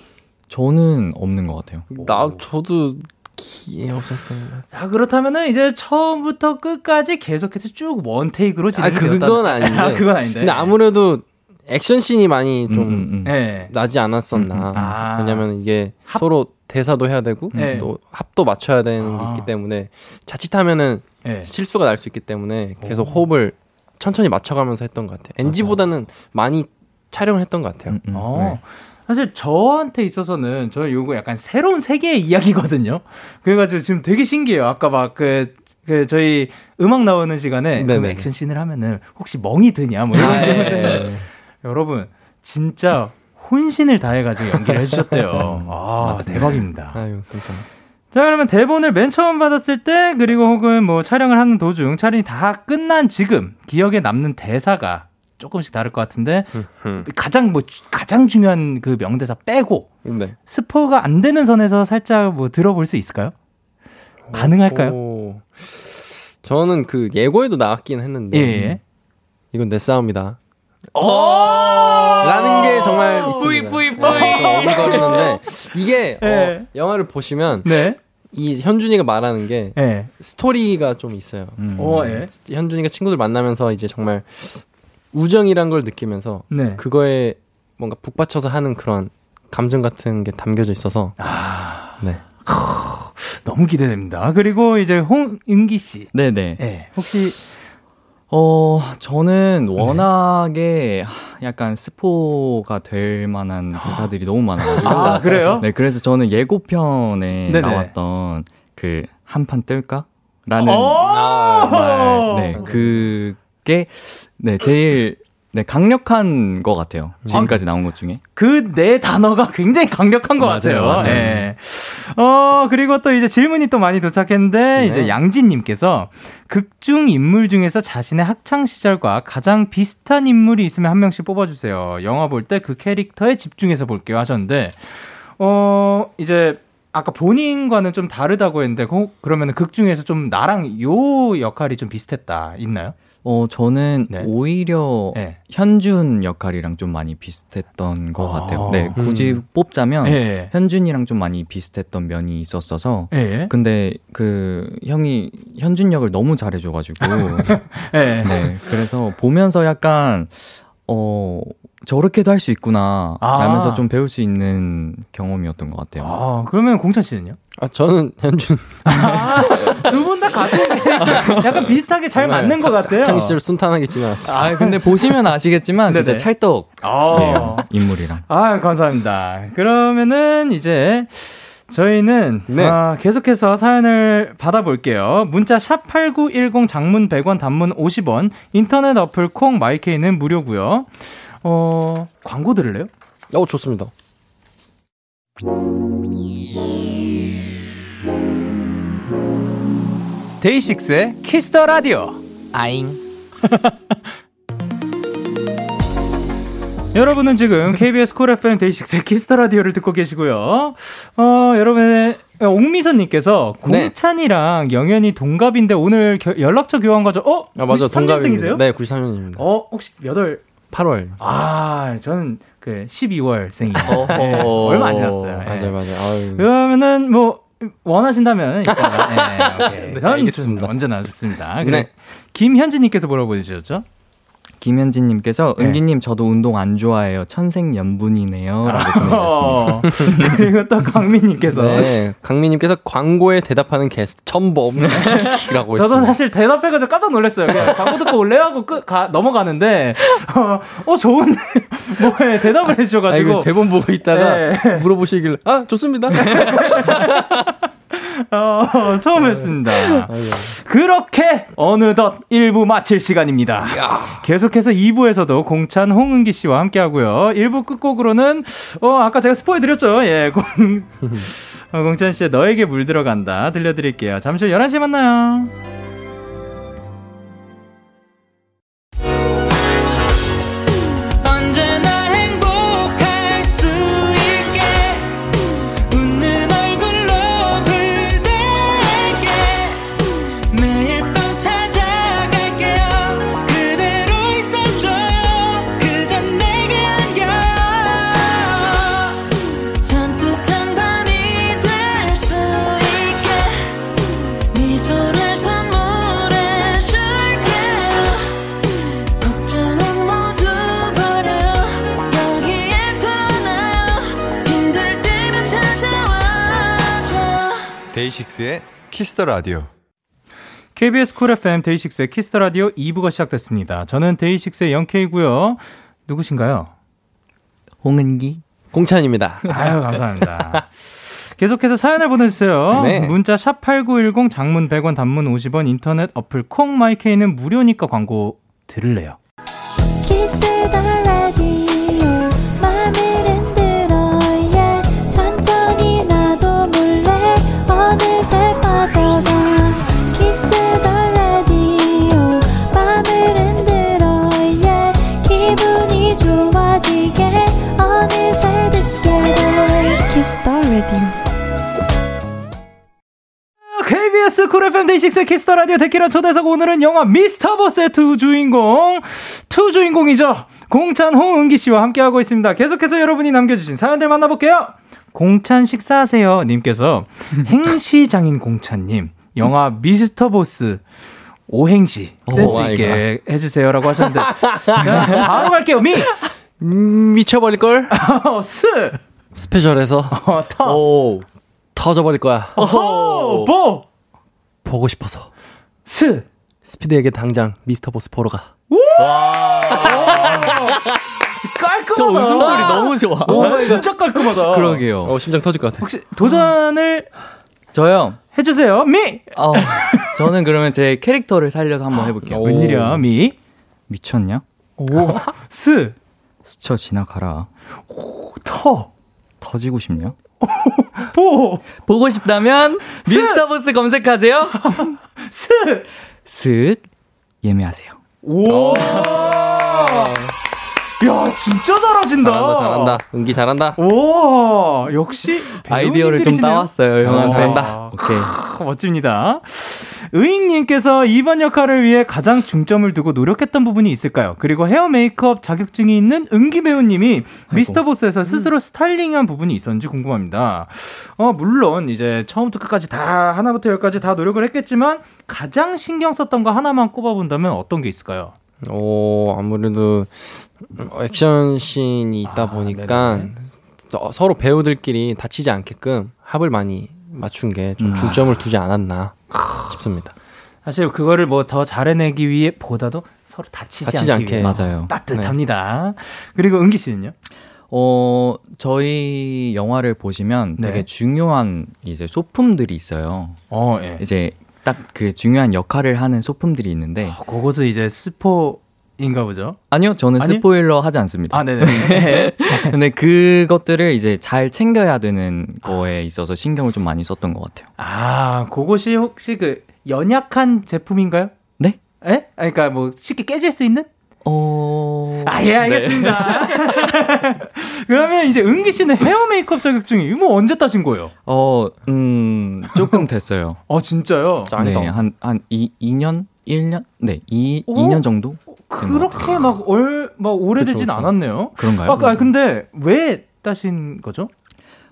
저는 없는 것 같아요. 나 저도 기회 없었던 것 같아. 자, 그렇다면은 이제 처음부터 끝까지 계속해서 쭉 원테이크로 아 진행이 그건 되었다. 아닌데. 아, 그건 아닌데. 근데 아무래도 액션 씬이 많이 좀 음, 음, 음. 네. 나지 않았었나. 음, 음. 아. 왜냐면 이게 합- 서로 대사도 해야 되고 네. 또 합도 맞춰야 되는 게 아. 있기 때문에 자칫하면은 네. 실수가 날 수 있기 때문에 계속 호흡을 천천히 맞춰가면서 했던 것 같아요. NG보다는 많이 촬영을 했던 것 같아요. 음, 음. 어. 네. 사실 저한테 있어서는 저 요거 약간 새로운 세계의 이야기거든요. 그래가지고 지금 되게 신기해요. 아까 막그 그 저희 음악 나오는 시간에 그럼 네네. 액션 씬을 하면은 혹시 멍이 드냐 뭐 이런 아, 질문 예, 예. 여러분 진짜 혼신을 다해가지고 연기를 해주셨대요. 아 맞습니다. 대박입니다. 아유 괜찮아. 자 그러면 대본을 맨 처음 받았을 때 그리고 혹은 뭐 촬영을 하는 도중 촬영이 다 끝난 지금 기억에 남는 대사가 조금씩 다를 것 같은데 음. 가장 뭐 주- 가장 중요한 그 명대사 빼고 네. 스포가 안 되는 선에서 살짝 뭐 들어볼 수 있을까요? 가능할까요? 오. 저는 그 예고에도 나왔긴 했는데 예, 예. 이건 내 싸움이다. 오! 라는 게 정말 뿌이, 있습니다. 뿌이, 뿌이. 어, 어물거리는데 이게 예. 어, 영화를 보시면 네. 이 현준이가 말하는 게 예. 스토리가 좀 있어요. 음. 어, 예. 현준이가 친구들 만나면서 이제 정말 우정이란 걸 느끼면서 네. 그거에 뭔가 북받쳐서 하는 그런 감정 같은 게 담겨져 있어서 아, 네. 너무 기대됩니다. 그리고 이제 홍은기 씨. 네네. 예. 혹시 어, 저는 네. 워낙에 하, 약간 스포가 될 만한 대사들이 너무 많아가지고. 아, 그래요? 네, 그래서 저는 예고편에 네네. 나왔던 그 한판 뜰까? 라는 어! 말. 네, 그게 네, 제일 네, 강력한 것 같아요. 지금까지 나온 것 중에. 그 네 단어가 굉장히 강력한 것 맞아요, 같아요. 맞아요. 예. 어, 그리고 또 이제 질문이 또 많이 도착했는데, 네. 이제 양진님께서 극중 인물 중에서 자신의 학창시절과 가장 비슷한 인물이 있으면 한 명씩 뽑아주세요. 영화 볼 때 그 캐릭터에 집중해서 볼게요 하셨는데, 어, 이제 아까 본인과는 좀 다르다고 했는데, 그, 그러면 극 중에서 좀 나랑 요 역할이 좀 비슷했다. 있나요? 어, 저는 네. 오히려 네. 현준 역할이랑 좀 많이 비슷했던 것 아. 같아요. 네, 굳이 뽑자면 예. 현준이랑 좀 많이 비슷했던 면이 있었어서 예. 근데 그 형이 현준 역을 너무 잘해줘가지고 예. 네 그래서 보면서 약간 어 저렇게도 할 수 있구나 아. 라면서 좀 배울 수 있는 경험이었던 것 같아요. 아, 그러면 공찬 씨는요? 아 저는 현준 두분 다 같은 약간 비슷하게 잘 맞는 것 같아요. 학창 시절 순탄하게 지나갔어요. 아 근데 보시면 아시겠지만 진짜. 찰떡 아, 네, 인물이랑. 아 감사합니다. 그러면은 이제 저희는 네. 아, 계속해서 사연을 받아볼게요. 문자 샵 #8910 장문 100원, 단문 50원, 인터넷 어플 콩 마이케이는 무료고요. 어 광고 들을래요? 어 좋습니다. 데이식스의 키스터 라디오. 아잉. 여러분은 지금 KBS 쿨 FM 데이식스의 키스터 라디오를 듣고 계시고요. 어, 여러분의 옥미선님께서 네. 공찬이랑 영현이 동갑인데 오늘 겨- 연락처 교환 과정. 어? 아 맞아 93년생이세요? 동갑입니다. 네 93년입니다. 어, 혹시 몇 월? 8월. 아, 저는 그 12월생이에요. 어허. 얼마 안 지났어요. 예. 맞아요 맞아요. 그러면은 뭐 원하신다면 이따가 네, 오케이. 네, 저는 알겠습니다. 좀 언제나 좋습니다. 네. 김현진님께서 물어보셨죠? 김현진님께서 네. 은기님 저도 운동 안 좋아해요. 천생연분이네요.라고 보내주셨습니다. 어, 그리고 또 강민님께서 네, 강민님께서 광고에 대답하는 게스트 첨범이라고 저도 했습니다. 사실 대답해가지고 깜짝 놀랐어요. 광고 듣고 올래요 하고 끝 가, 넘어가는데 어, 어 좋은 뭐에 대답을 해주셔가지고 그 대본 보고 있다가 네. 물어보시길래 아 좋습니다. 어, 처음 했습니다. 그렇게 어느덧 1부 마칠 시간입니다. 계속해서 2부에서도 공찬 홍은기 씨와 함께 하고요. 1부 끝곡으로는 어 아까 제가 스포해 드렸죠. 예. 공 어, 공찬 씨의 너에게 물들어간다 들려 드릴게요. 잠시 후 11시에 만나요. 데이식스의 키스터 라디오. KBS 쿨 FM 데이식스의 키스터 라디오 2부가 시작됐습니다. 저는 데이식스의 영케이고요. 누구신가요? 홍은기? 공찬입니다. 아유, 감사합니다. 계속해서 사연을 보내주세요. 네. 문자 샵8910 장문 100원 단문 50원 인터넷 어플 콩 마이케이는 무료니까 광고 들을래요. KBS 쿨 FM 데이식스의 키스터 라디오 데키라 초대석. 오늘은 영화 미스터 보스의 두 주인공 two 주인공이죠. 공찬 홍은기 씨와 함께하고 있습니다. 계속해서 여러분이 남겨주신 사연들 만나볼게요. 공찬 식사하세요 님께서. 행시장인 공찬님 영화 미스터 보스 오행시 센스 오, 있게 해주세요라고 하셨는데. 자, 바로 갈게요. 미! 음, 미쳐버릴 걸. 어, 스! 스페셜에서? 어, 터. 오 터져버릴 거야. 호, 보 보고 싶어서 스 스피디하게 당장 미스터 보스 보러 가. 깔끔하다 저 웃음소리 너무 좋아. 오, 진짜 깔끔하다 그러게요. 어 심장 터질 것 같아. 혹시 도전을 저요. 해주세요. 미! 어, 저는 그러면 제 캐릭터를 살려서 한번 해볼게요. 오. 웬일이야, 미? 미쳤냐? 오, 스, 스쳐 지나가라. 터, 터지고 싶냐? 보, 보고 싶다면 미스터 보스 검색하세요. 스! 슥 예매하세요. 오! 야, 진짜 잘하신다. 잘한다 잘한다. 은기 잘한다. 오, 역시 아이디어를 좀. 따왔어요. 형한테. 잘한다. 오케이. 크, 멋집니다. 의익님께서 이번 역할을 위해 가장 중점을 두고 노력했던 부분이 있을까요? 그리고 헤어 메이크업 자격증이 있는 은기 배우님이 미스터 보스에서 스스로 스타일링한 부분이 있었는지 궁금합니다. 어, 물론 이제 처음부터 끝까지 다 하나부터 열까지 다 노력을 했겠지만 가장 신경 썼던 거 하나만 꼽아본다면 어떤 게 있을까요? 오 아무래도 액션 씬이 있다 아, 보니까 네네. 서- 서로 배우들끼리 다치지 않게끔 합을 많이 맞춘 게좀 음. 중점을 두지 않았나 싶습니다. 사실 그거를 뭐 더 잘해내기 위해 보다도 서로 다치지, 다치지 않게. 맞아요. 따뜻합니다. 그리고 은기 씨는요? 어, 저희 영화를 보시면 네. 되게 중요한 이제 소품들이 있어요. 어, 예. 이제 딱 그 중요한 역할을 하는 소품들이 있는데 아, 그것은 이제 스포 인가 보죠. 아니요, 저는 아니? 스포일러 하지 않습니다. 아, 네네. 근데 그것들을 이제 잘 챙겨야 되는 거에 있어서 신경을 좀 많이 썼던 것 같아요. 아, 그것이 혹시 그 연약한 제품인가요? 네? 에? 아, 그러니까 뭐 쉽게 깨질 수 있는? 어. 아, 예, 알겠습니다. 그러면 이제 은기 씨는 헤어 메이크업 자격증이 뭐 언제 따신 거예요? 어, 음, 조금 됐어요. 아, 진짜요? 짱이다. 네, 한, 한 2, 2년? 1년? 네, 2, 오? 2년 정도? 그렇게 막 얼, 막 오래되진 그쵸, 그쵸. 않았네요. 그런가요? 아, 아, 근데 왜 따신 거죠?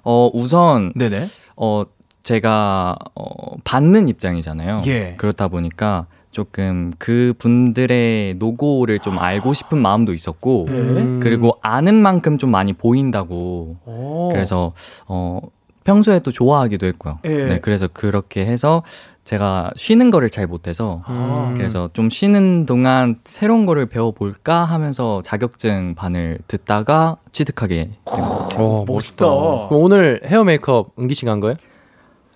어, 우선, 네네. 어, 제가, 어, 받는 입장이잖아요. 예. 그렇다 보니까 조금 그 분들의 노고를 좀 알고 싶은 마음도 있었고 네. 그리고 아는 만큼 좀 많이 보인다고 오. 그래서 어 평소에 또 좋아하기도 했고요. 예. 네, 그래서 그렇게 해서 제가 쉬는 거를 잘 못해서 아. 그래서 좀 쉬는 동안 새로운 거를 배워볼까 하면서 자격증 반을 듣다가 취득하게 된 것 같아요. 어, 멋있다. 오늘 헤어 메이크업 은기 씨가 한 거예요?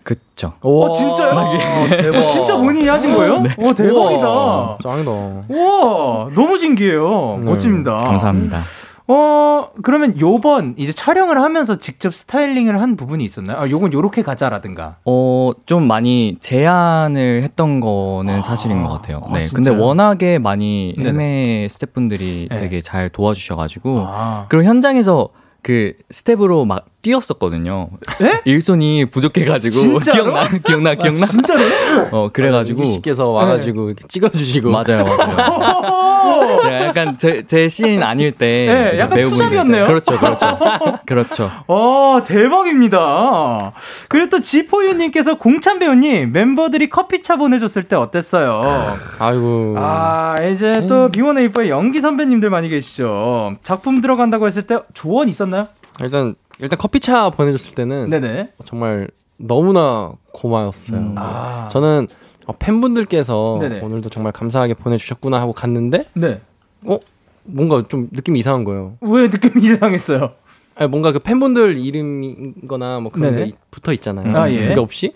그쵸. 어, 진짜요? 어, 진짜 본인이 하신 거예요? 오, 대박이다. 짱이다. 우와, 너무 신기해요. 네. 멋집니다. 감사합니다. 어, 그러면 요번 이제 촬영을 하면서 직접 스타일링을 한 부분이 있었나요? 아, 요건 요렇게 가자라든가. 어, 좀 많이 제안을 했던 거는 사실인 것 같아요. 아, 네. 진짜요? 근데 워낙에 많이. 헤매 스태프분들이 네. 되게 잘 도와주셔가지고. 아. 그리고 현장에서 그 스태프로 막 뛰었었거든요. 네? 일손이 부족해가지고. 진짜로? 기억나? 기억나? 기억나? 진짜로? 어, 그래가지고. 씨께서 와가지고 이렇게 찍어주시고. 맞아요, 맞아요. 제가 약간 제, 제 씬 아닐 때. 네, 약간 배우고 투잡이었네요. 그렇죠, 그렇죠. 그렇죠. 어, 대박입니다. 그리고 또 지포유님께서 공찬 배우님 멤버들이 커피차 보내줬을 때 어땠어요? 아이고. 아, 이제 또 B1A4의 연기 선배님들 많이 계시죠. 작품 들어간다고 했을 때 조언 있었나요? 일단 일단 커피차 보내줬을 때는 네네. 정말 너무나 고마웠어요. 음. 아. 저는 어, 팬분들께서 네네. 오늘도 정말 감사하게 보내주셨구나 하고 갔는데 네. 어 뭔가 좀 느낌이 이상한 거예요. 왜 느낌이 이상했어요? 아니, 뭔가 그 팬분들 이름이거나 뭐 그런 네네. 게 붙어 있잖아요. 아, 예. 그게 없이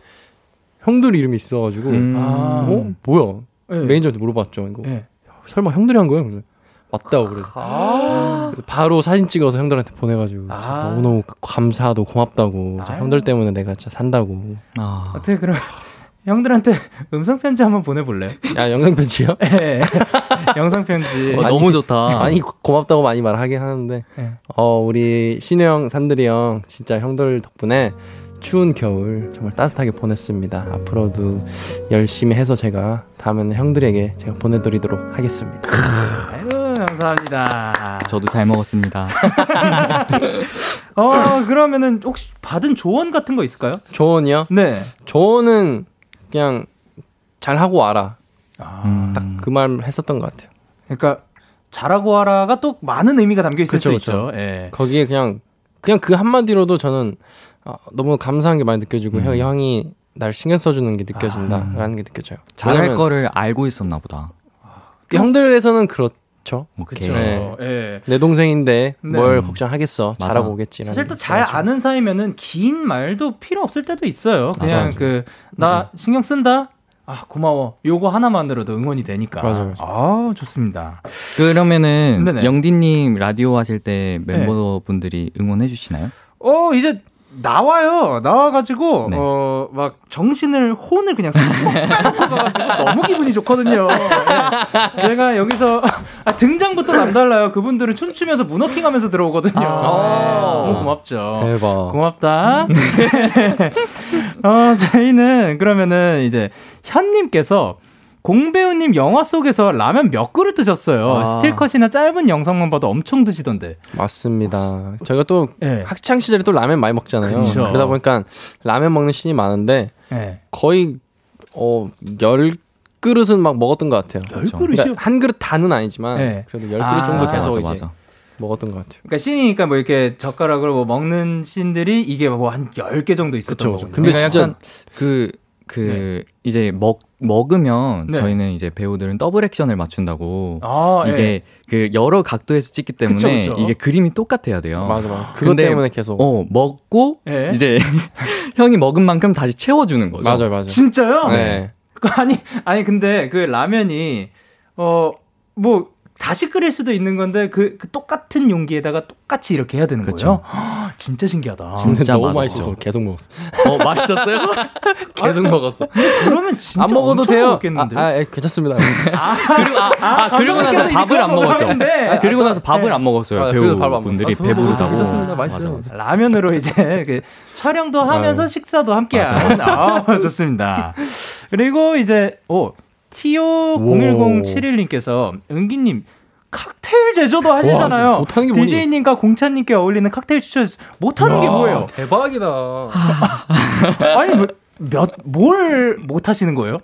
형들 이름이 있어가지고 음. 아. 어 뭐야 네. 매니저한테 물어봤죠. 이거 네. 설마 형들이 한 거예요? 그래서 맞다고 그래서 그래서 바로 사진 찍어서 형들한테 보내가지고 아. 너무너무 감사하고 고맙다고. 형들 때문에 내가 진짜 산다고 아. 어떻게 그럼 형들한테 음성 편지 한번 보내볼래요? 야 영상 편지요? 네. 영상 편지. 어, 너무 좋다. 많이 고- 고맙다고 많이 말하긴 하는데 네. 어 우리 신우 형, 산들이 형 진짜 형들 덕분에 추운 겨울 정말 따뜻하게 보냈습니다. 앞으로도 열심히 해서 제가 다음에는 형들에게 제가 보내드리도록 하겠습니다. 감사합니다. 저도 잘 먹었습니다. 어, 그러면은 혹시 받은 조언 같은 거 있을까요? 조언이요? 네. 조언은 그냥 잘 하고 와라. 음. 딱그 말 했었던 것 같아요. 그러니까 잘하고 하라가 또 많은 의미가 담겨 있을 그쵸, 수 그쵸. 있죠. 예. 거기에 그냥 그냥 그 한마디로도 저는 아, 너무 감사한 게 많이 느껴지고 형, 형이 날 신경 써주는 게 느껴진다라는 게 느껴져요. 잘할 거를 알고 있었나 보다. 그 형들에서는 그렇 죠. 오케이. 그렇죠. 네. 예. 내 동생인데 네. 뭘 걱정하겠어. 맞아. 잘하고 오겠지. 사실 또 잘 아는 사이면은 긴 말도 필요 없을 때도 있어요. 그냥 맞아. 그나 신경 쓴다. 아 고마워. 요거 하나만으로도 응원이 되니까. 맞아, 맞아. 아 좋습니다. 그러면은 네네. 영디님 라디오 하실 때 멤버분들이 응원해 주시나요? 어 이제 나와요. 나와가지고 네. 어막 정신을 혼을 그냥 쏙 빼놓고 가가지고 너무 기분이 좋거든요. 네. 제가 여기서 아, 등장부터 남달라요. 그분들은 춤추면서 문워킹하면서 들어오거든요. 네. 너무 고맙죠. 대박. 고맙다. 어, 저희는 그러면은 이제 현님께서 공배우님 영화 속에서 라면 몇 그릇 드셨어요. 아. 스틸컷이나 짧은 영상만 봐도 엄청 드시던데. 맞습니다. 저희가 또 네. 학창 시절에 또 라면 많이 먹잖아요. 그쵸. 그러다 보니까 라면 먹는 신이 많은데 네. 거의 어열 그릇은 막 먹었던 것 같아요. 열 그릇이요? 그러니까 한 그릇 다는 아니지만 네. 그래도 열 아, 그릇 정도 맞아, 계속 맞아 이제 맞아. 먹었던 것 같아요. 그러니까 씬이니까 뭐 이렇게 젓가락으로 뭐 먹는 씬들이 이게 뭐한 10개 정도 있었던 그쵸. 거죠. 근데 그러니까 진짜- 약간 그, 그, 이제 먹, 먹으면 네. 저희는 이제 배우들은 더블 액션을 맞춘다고. 아, 이게 예. 그 여러 각도에서 찍기 때문에 그쵸, 그쵸. 이게 그림이 똑같아야 돼요. 맞아 맞아. 그것 근데- 때문에 계속 어, 먹고 예. 이제 형이 먹은 만큼 다시 채워주는 거죠. 맞아요 맞아요. 진짜요? 네. 그 아니 아니 근데 그 라면이 어 뭐 다시 끓일 수도 있는 건데 그, 그 똑같은 용기에다가 똑같이 이렇게 해야 되는 그쵸. 거예요. 헉, 진짜 신기하다. 진- 진짜 너무. 맛있어서 계속 먹었어. 어, 맛있었어요? 계속 먹었어. 그러면 진짜 안 먹어도 돼요. 아, 먹겠는데. 아, 예, 괜찮습니다. 그리고, 아, 아, 그리고 나서 밥을 안 먹었죠. 아, 그리고 나서 밥을 네. 안 먹었어요. 아, 배우분들이 먹- 아, 배부르다고. 괜찮습니다. 맛있어요. 맞아, 맞아. 라면으로 이제 그 촬영도 하면서 아유. 식사도 함께한. 아, 좋습니다. 그리고 이제 오 티오 01071님께서 은기님 칵테일 제조도 하시잖아요. 와, 못하는 게? DJ님과 공찬님께 어울리는 칵테일 추천 못하는 게 뭐예요? 대박이다. 아니 뭐, 몇뭘 못하시는 거예요?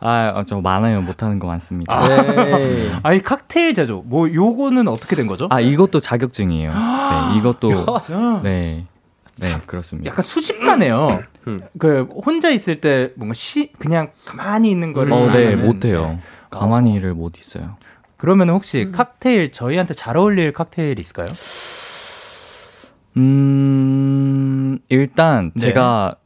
아, 어, 저 많아요. 못하는 거 많습니다. 아. 네. 아니 칵테일 제조 뭐 요거는 어떻게 된 거죠? 아, 이것도 자격증이에요. 네, 이것도. 네. 네, 그렇습니다. 약간 수집가네요. 음. 그 혼자 있을 때 뭔가 쉬 그냥 가만히 있는 거를 어, 네, 잘하는. 못해요. 가만히 일을 못 있어요. 그러면 혹시 칵테일 저희한테 잘 어울릴 칵테일 있을까요? 음, 일단 네. 제가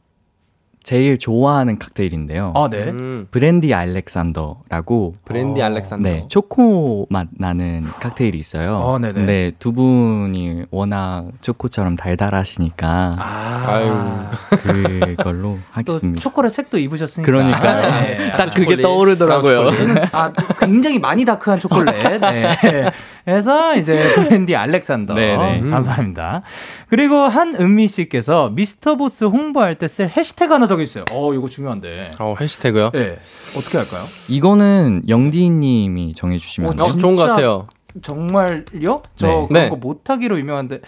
제일 좋아하는 칵테일인데요. 아, 네. 음, 브랜디 알렉산더라고 브랜디 어. 알렉산더. 네, 초코 맛 나는 칵테일이 있어요. 어, 네네. 근데 두 분이 워낙 초코처럼 달달하시니까 아, 그걸로 또 하겠습니다. 초콜릿 색도 입으셨으니까. 그러니까요. 네. 딱 그게 초콜릿, 떠오르더라고요. 아, 굉장히 많이 다크한 초콜릿. 네. 그래서 이제 브랜디 알렉산더. 네네. 음, 감사합니다. 그리고 한은미 씨께서 미스터 보스 홍보할 때 쓸 해시태그 하나 적 어주세요. 어, 이거 중요한데. 어, 해시태그요? 네. 어떻게 할까요? 이거는 영디님이 정해주시면 어? 어, 좋은 것 같아요. 정말요? 저 네. 그런 네. 거 못하기로 유명한데.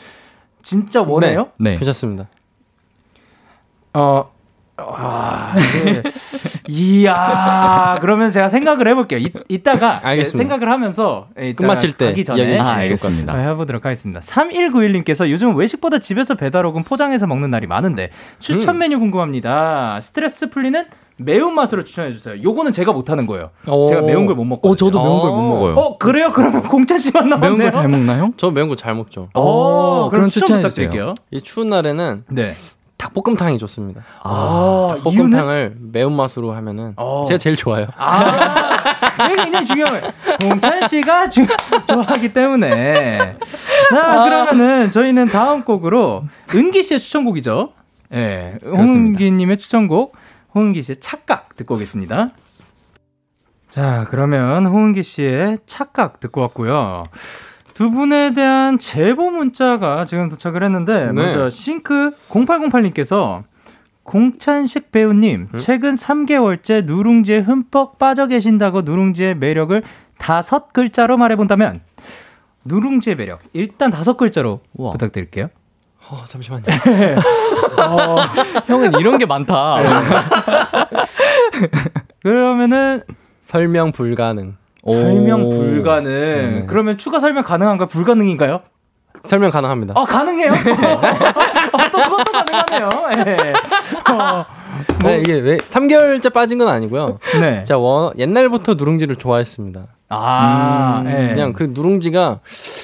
진짜 원해요? 네. 괜찮습니다. 어, 아, 네. 이야, 그러면 제가 생각을 해볼게요. 이, 이따가 알겠습니다. 생각을 하면서 예, 이따가 끝마칠 때 가기 전에 아. 알겠습니다. 어, 해보도록 하겠습니다. 3191님께서 요즘 외식보다 집에서 배달 혹은 포장해서 먹는 날이 많은데 추천 음. 메뉴 궁금합니다. 스트레스 풀리는 매운맛으로 추천해주세요. 요거는 제가 못하는 거예요. 오. 제가 매운 걸 못 먹고. 어, 저도 매운 걸 어. 못 먹어요. 어, 그래요? 그러면 공찬 씨만 남았네요. 매운 거 잘 먹나요? 저 매운 거 잘 먹죠. 어, 그럼 그럼 추천. 부탁드릴게요. 이 추운 날에는 네. 닭볶음탕이 좋습니다. 아, 이유는? 볶음탕을 매운맛으로 하면은 어. 제가 제일 좋아요. 아, 이게 굉장히 중요해요. 공찬 씨가 주, 좋아하기 때문에. 자, 그러면은 저희는 다음 곡으로 은기 씨의 추천곡이죠. 예, 네, 홍은기 님의 추천곡, 홍은기 씨의 착각 듣고 오겠습니다. 자, 그러면 홍은기 씨의 착각 듣고 왔고요. 두 분에 대한 제보 문자가 지금 도착을 했는데 네. 먼저 싱크 0808님께서 공찬식 배우님 음? 최근 3개월째 누룽지에 흠뻑 빠져 계신다고 누룽지의 매력을 다섯 글자로 말해본다면 누룽지의 매력 일단 다섯 글자로 우와. 부탁드릴게요. 어, 잠시만요. 어, 형은 이런 게 많다. 그러면은 설명 불가능. 설명 오. 불가능. 네네. 그러면 추가 설명 가능한가요? 불가능인가요? 설명 가능합니다. 아 가능해요? 어, 또 그것도 가능하네요. 예. 어, 네, 이게 왜 3개월째 빠진 건 아니고요. 네. 제가 원, 옛날부터 누룽지를 좋아했습니다. 아, 음, 예. 그냥 그 누룽지가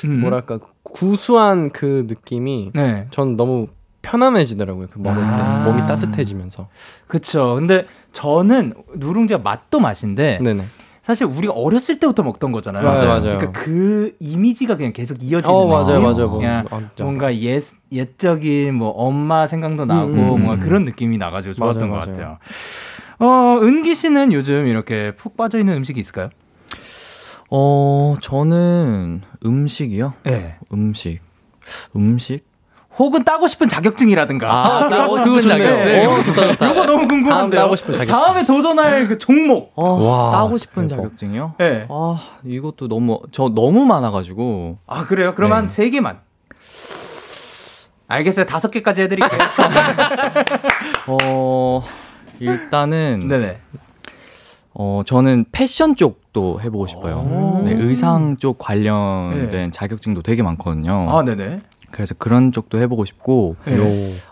음. 뭐랄까 구수한 그 느낌이 네. 전 너무 편안해지더라고요. 그 먹을 때 아. 몸이 따뜻해지면서. 그쵸. 근데 저는 누룽지가 맛도 맛인데 네네. 사실 우리가 어렸을 때부터 먹던 거잖아요. 맞아요, 맞아요. 그러니까 그 이미지가 그냥 계속 이어지는 어 맞아요? 맞아요. 뭐, 그냥 아, 진짜. 뭔가 옛 옛적인 뭐 엄마 생각도 나고 음, 음, 뭔가 음. 그런 느낌이 나가지고 좋았던 맞아요, 것. 같아요. 어 은기 씨는 요즘 이렇게 푹 빠져 있는 음식이 있을까요? 어, 저는 음식이요? 네. 음식. 음식? 혹은 따고 싶은 자격증이라든가. 아, 따고 어, 싶은 그건 좋네요. 자격증. 어, 좋다, 좋다. 이거 너무 궁금한데요. 다음 따고 싶은 자격증. 다음에 도전할 그 종목. 어, 와, 따고 싶은 대박. 자격증이요? 네. 아, 이것도 너무, 저 너무 많아가지고. 아 그래요? 그럼 네. 한세 개만. 알겠어요. 다섯 개까지 해드릴게요. 어, 일단은, 네네. 어, 저는 패션 쪽도 해보고 싶어요. 오. 네, 의상 쪽 관련된 네. 자격증도 되게 많거든요. 아 네네. 그래서 그런 쪽도 해보고 싶고, 네.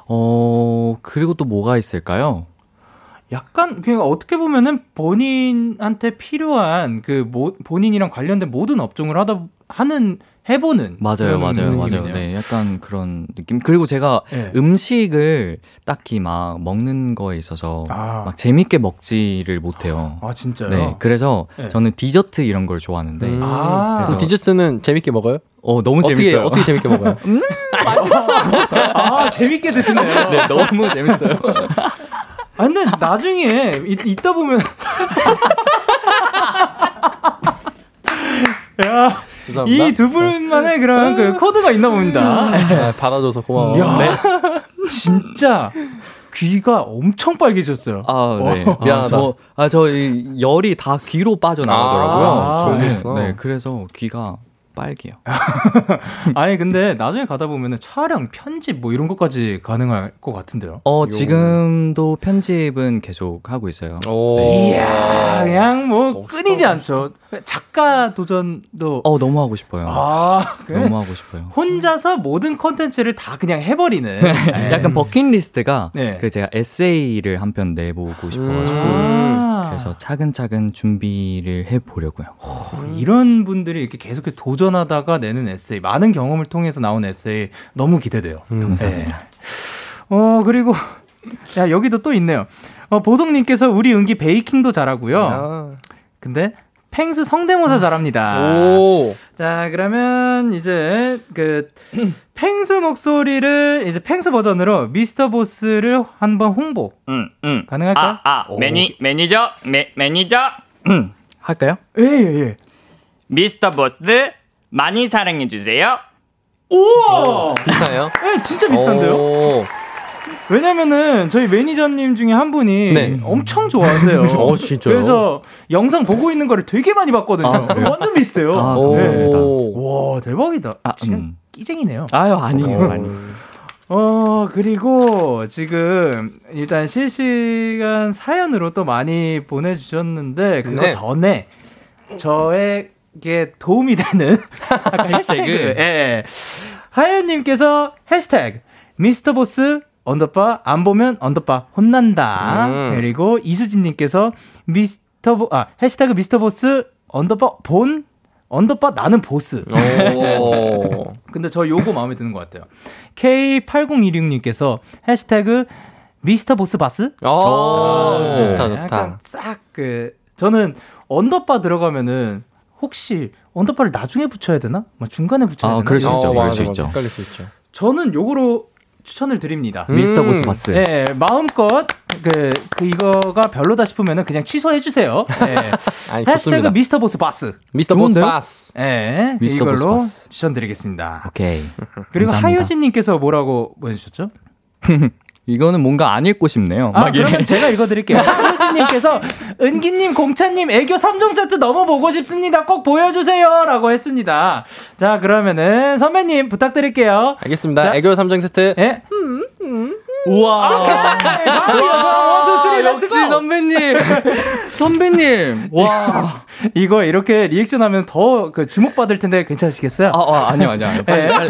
어, 그리고 또 뭐가 있을까요? 약간 그냥 어떻게 보면은 본인한테 필요한 그 모, 본인이랑 관련된 모든 업종을 하다 하는 해보는 맞아요, 맞아요, 맞아요. 네, 약간 그런 느낌. 그리고 제가 네. 음식을 딱히 막 먹는 거에 있어서 아. 막 재밌게 먹지를 못해요. 아 진짜요? 네, 그래서 네. 저는 디저트 이런 걸 좋아하는데, 음. 아. 그래서 디저트는 재밌게 먹어요? 어 너무 어떻게 재밌어요. 어떻게 재밌게 먹어요? 아 재밌게 드시네요. 네, 너무 재밌어요. 아 근데 나중에 이, 있다 보면 야. 이 두 분만의 그런 그 코드가 있나 봅니다. 아, 받아줘서 고마워. 야, 네. 진짜 귀가 엄청 빨개졌어요. 아, 네. 어, 미안하다. 아, 저, 아, 저이 열이 다 귀로 빠져나가더라고요. 아, 저는. 그렇구나. 네, 그래서 귀가 빨개요. 아니 근데 나중에 가다 보면은 촬영, 편집 뭐 이런 것까지 가능할 것 같은데요. 어, 지금도 편집은 계속 하고 있어요. 오. 이야, 그냥 뭐 끊이지 않죠. 작가 도전도 어, 너무 하고 싶어요. 아, 그래? 너무 하고 싶어요. 혼자서 모든 컨텐츠를 다 그냥 해버리는. 네. 약간 버킷리스트가 네. 그 제가 에세이를 한 편 내보고 싶어가지고 아. 그래서 차근차근 준비를 해보려고요. 이런 분들이 이렇게 계속 도전 하다가 내는 에세이, 많은 경험을 통해서 나온 에세이 너무 기대돼요. 감사합니다. 네. 어, 그리고, 야, 여기도 또 있네요. 어, 보동님께서 우리 은기 베이킹도 잘하고요. 아. 근데 펭수 성대모사 잘합니다. 오. 자, 그러면 이제 그 펭수 목소리를 이제 펭수 버전으로 미스터 보스를 한번 홍보 응, 응. 가능할까요? 아, 아, 매니, 매니저, 매, 매니저. 음. 할까요? 예, 예, 예. 미스터 보스 많이 사랑해 주세요. 우와! 비슷해요? 예, 진짜 비슷한데요? 오. 왜냐면은 저희 매니저님 중에 한 분이 네. 엄청 좋아하세요. 어, 진짜요? 그래서 영상 보고 있는 거를 되게 많이 봤거든요. 아? 완전 비슷해요. 아, 오. 감사합니다. 와, 대박이다. 아, 그냥 음. 끼쟁이네요. 아유, 아니에요. 오. 아니에요. 어, 그리고 지금 일단 실시간 사연으로 또 많이 보내주셨는데, 그거 네. 전에 저에 게 도움이 되는 해시태그. 예, 예. 하연님께서 해시태그 미스터 보스 언더바 안 보면 언더바 혼난다. 음. 그리고 이수진님께서 미스터 보, 아, 해시태그 미스터 보스 언더바 본 언더바 나는 보스. 오. 근데 저 요거 마음에 드는 것 같아요. K8026님께서 해시태그 미스터 보스 봤스? 오. 좋다, 네, 약간 좋다. 싹 그, 저는 언더바 들어가면은 혹시 언더바를 나중에 붙여야 되나? 뭐 중간에 붙여야 아, 되나? 그럴 수 있죠, 어, 그럴 수. 있죠. 헷갈릴 수 있죠. 저는 요거로 추천을 드립니다. 음. 미스터 보스 봤스. 네, 마음껏 그, 그 이거가 별로다 싶으면은 그냥 취소해 주세요. 네. 아니, 해시태그 좋습니다. 미스터 보스 바스. 미스터 보스? 바스. 네, 미스터 보스 이걸로 바스. 추천드리겠습니다. 오케이. 그리고 감사합니다. 하유진 님께서 뭐라고 보내 주셨죠? 이거는 뭔가 안 읽고 싶네요. 아. 그러면 제가 읽어드릴게요. 하유진님께서 은기님, 공차님 애교 3종 세트 너무 보고 싶습니다. 꼭 보여주세요. 라고 했습니다. 자, 그러면은 선배님 부탁드릴게요. 알겠습니다. 자. 애교 3종 세트. 예? 우와. 바로 여섯, one, two, three, 역시! 선배님. 선배님. 와. 이거 이렇게 리액션 하면 더 그 주목받을 텐데 괜찮으시겠어요? 아, 아 아니요, 아니요. 아니요. 빨리, 예. 빨리.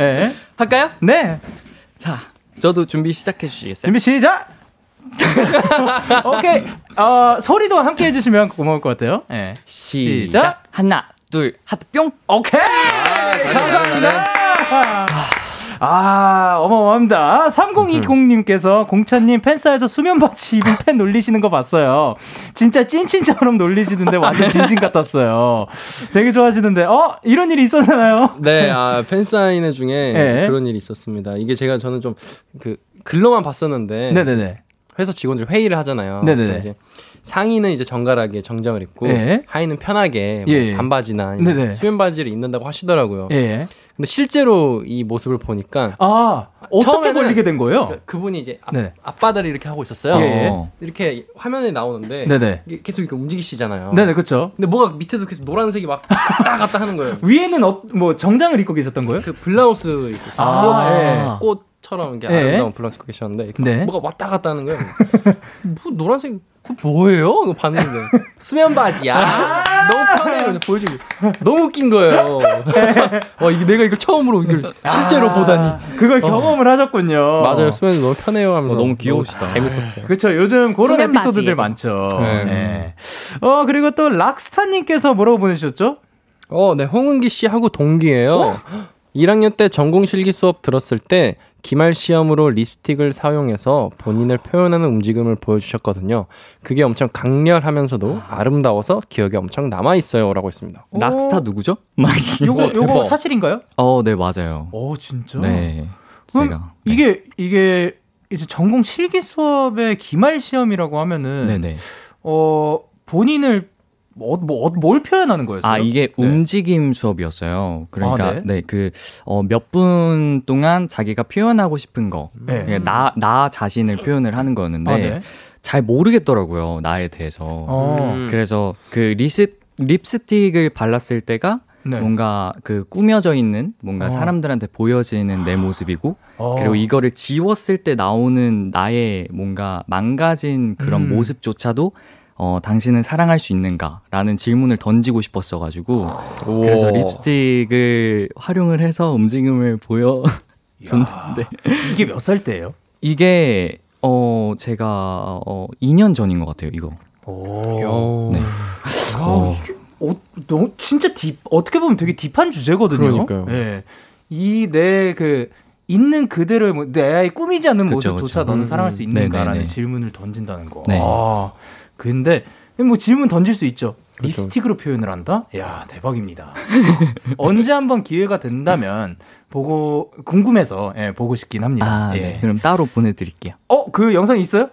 예. 할까요? 네. 자, 저도 준비 시작해 주시겠어요? 준비 시작! 오케이. 어, 소리도 함께 해주시면 고마울 것 같아요. 예. 시작. 하나, 둘, 하트 뿅. 오케이! 감사합니다. 아, 어마어마합니다. 3020님께서 공차님 팬사에서 수면 바지 입은 팬 놀리시는 거 봤어요. 진짜 찐친처럼 놀리시는데 완전 진심 같았어요. 되게 좋아하시는데, 어? 이런 일이 있었나요? 네, 아, 팬사인회 중에 네. 그런 일이 있었습니다. 이게 제가 저는 좀 그 글로만 봤었는데 네네네. 회사 직원들 회의를 하잖아요. 네네네. 이제 상의는 이제 정갈하게 정장을 입고 예. 하의는 편하게 뭐 예, 예. 반바지나. 수면 바지를 입는다고 하시더라고요. 예. 근데 실제로 이 모습을 보니까 아, 어떻게 걸리게 된 거예요? 그- 그분이 이제 앞, 네. 앞바다를 이렇게 하고 있었어요. 예. 어. 이렇게 화면에 나오는데 네네. 계속 이렇게 움직이시잖아요. 네네, 그쵸. 근데 뭐가 밑에서 계속 노란색이 막 왔다 갔다 하는 거예요. 위에는 어, 뭐 정장을 입고 계셨던 거예요? 그 블라우스 입고. 아, 예. 꽃처럼 이렇게 예. 아름다운 블라우스 입고 계셨는데 네. 뭐가 왔다 갔다 하는 거예요. 뭐 노란색 그 뭐예요? 이거 봤는데 수면 바지야. 너무 편해요. 보여주고 너무 웃긴 거예요. 와 이게 내가 이걸 처음으로 이걸 실제로 아, 보다니. 그걸 경험을 하셨군요. 맞아요. 수면이 너무 편해요 하면서 어, 너무 귀여우시다. 재밌었어요. 그렇죠. 요즘 그런 에피소드들. 많죠. 네. 네. 어, 그리고 또 락스타님께서 뭐라고 보내주셨죠? 어, 네. 홍은기 씨하고 동기예요. 1학년 때 전공 실기 수업 들었을 때 기말 시험으로 립스틱을 사용해서 본인을 표현하는 움직임을 보여주셨거든요. 그게 엄청 강렬하면서도 아름다워서 기억에 엄청 남아 있어요라고 했습니다. 락스타 누구죠? 막 요거, 요거. 사실인가요? 어, 네, 맞아요. 오, 진짜? 네. 그럼 제가. 이게, 이게, 이제 전공 실기 수업의 기말 시험이라고 하면은, 네, 네. 어, 본인을, 뭐, 뭐, 뭘 표현하는 거였어요? 아, 이게 네. 움직임 수업이었어요. 그러니까, 아, 네. 네. 그, 어, 몇 분 동안 자기가 표현하고 싶은 거, 네. 그냥 나, 나 자신을 표현을 하는 거였는데, 아, 네. 잘 모르겠더라고요, 나에 대해서. 어. 음. 그래서 그 리습, 립스틱을 발랐을 때가 네. 뭔가 그 꾸며져 있는 뭔가 어. 사람들한테 보여지는 내 모습이고 어. 그리고 이거를 지웠을 때 나오는 나의 뭔가 망가진 그런 음. 모습조차도 어, 당신은 사랑할 수 있는가 라는 질문을 던지고 싶었어가지고 그래서 립스틱을 활용을 해서 움직임을 보여 줬는데 이게 몇 살 때예요? 이게 어 제가 어 2년 전인 것 같아요 이거. 오. 네. 아, 어. 이게 어, 너무 진짜 딥 어떻게 보면 되게 딥한 주제거든요. 그러니까요. 예. 이내 그 있는 그대로의 뭐, 내 아이 꾸미지 않는 그쵸, 모습조차 그쵸. 너는 음, 사랑할 수 음. 있는가라는 네네네. 질문을 던진다는 거. 네. 아, 근데 뭐 질문 던질 수 있죠. 그렇죠. 립스틱으로 표현을 한다? 야 대박입니다. 언제 한번 기회가 된다면 보고 궁금해서 예, 보고 싶긴 합니다. 아, 예. 네. 그럼 따로 보내드릴게요. 어, 그 영상 있어요?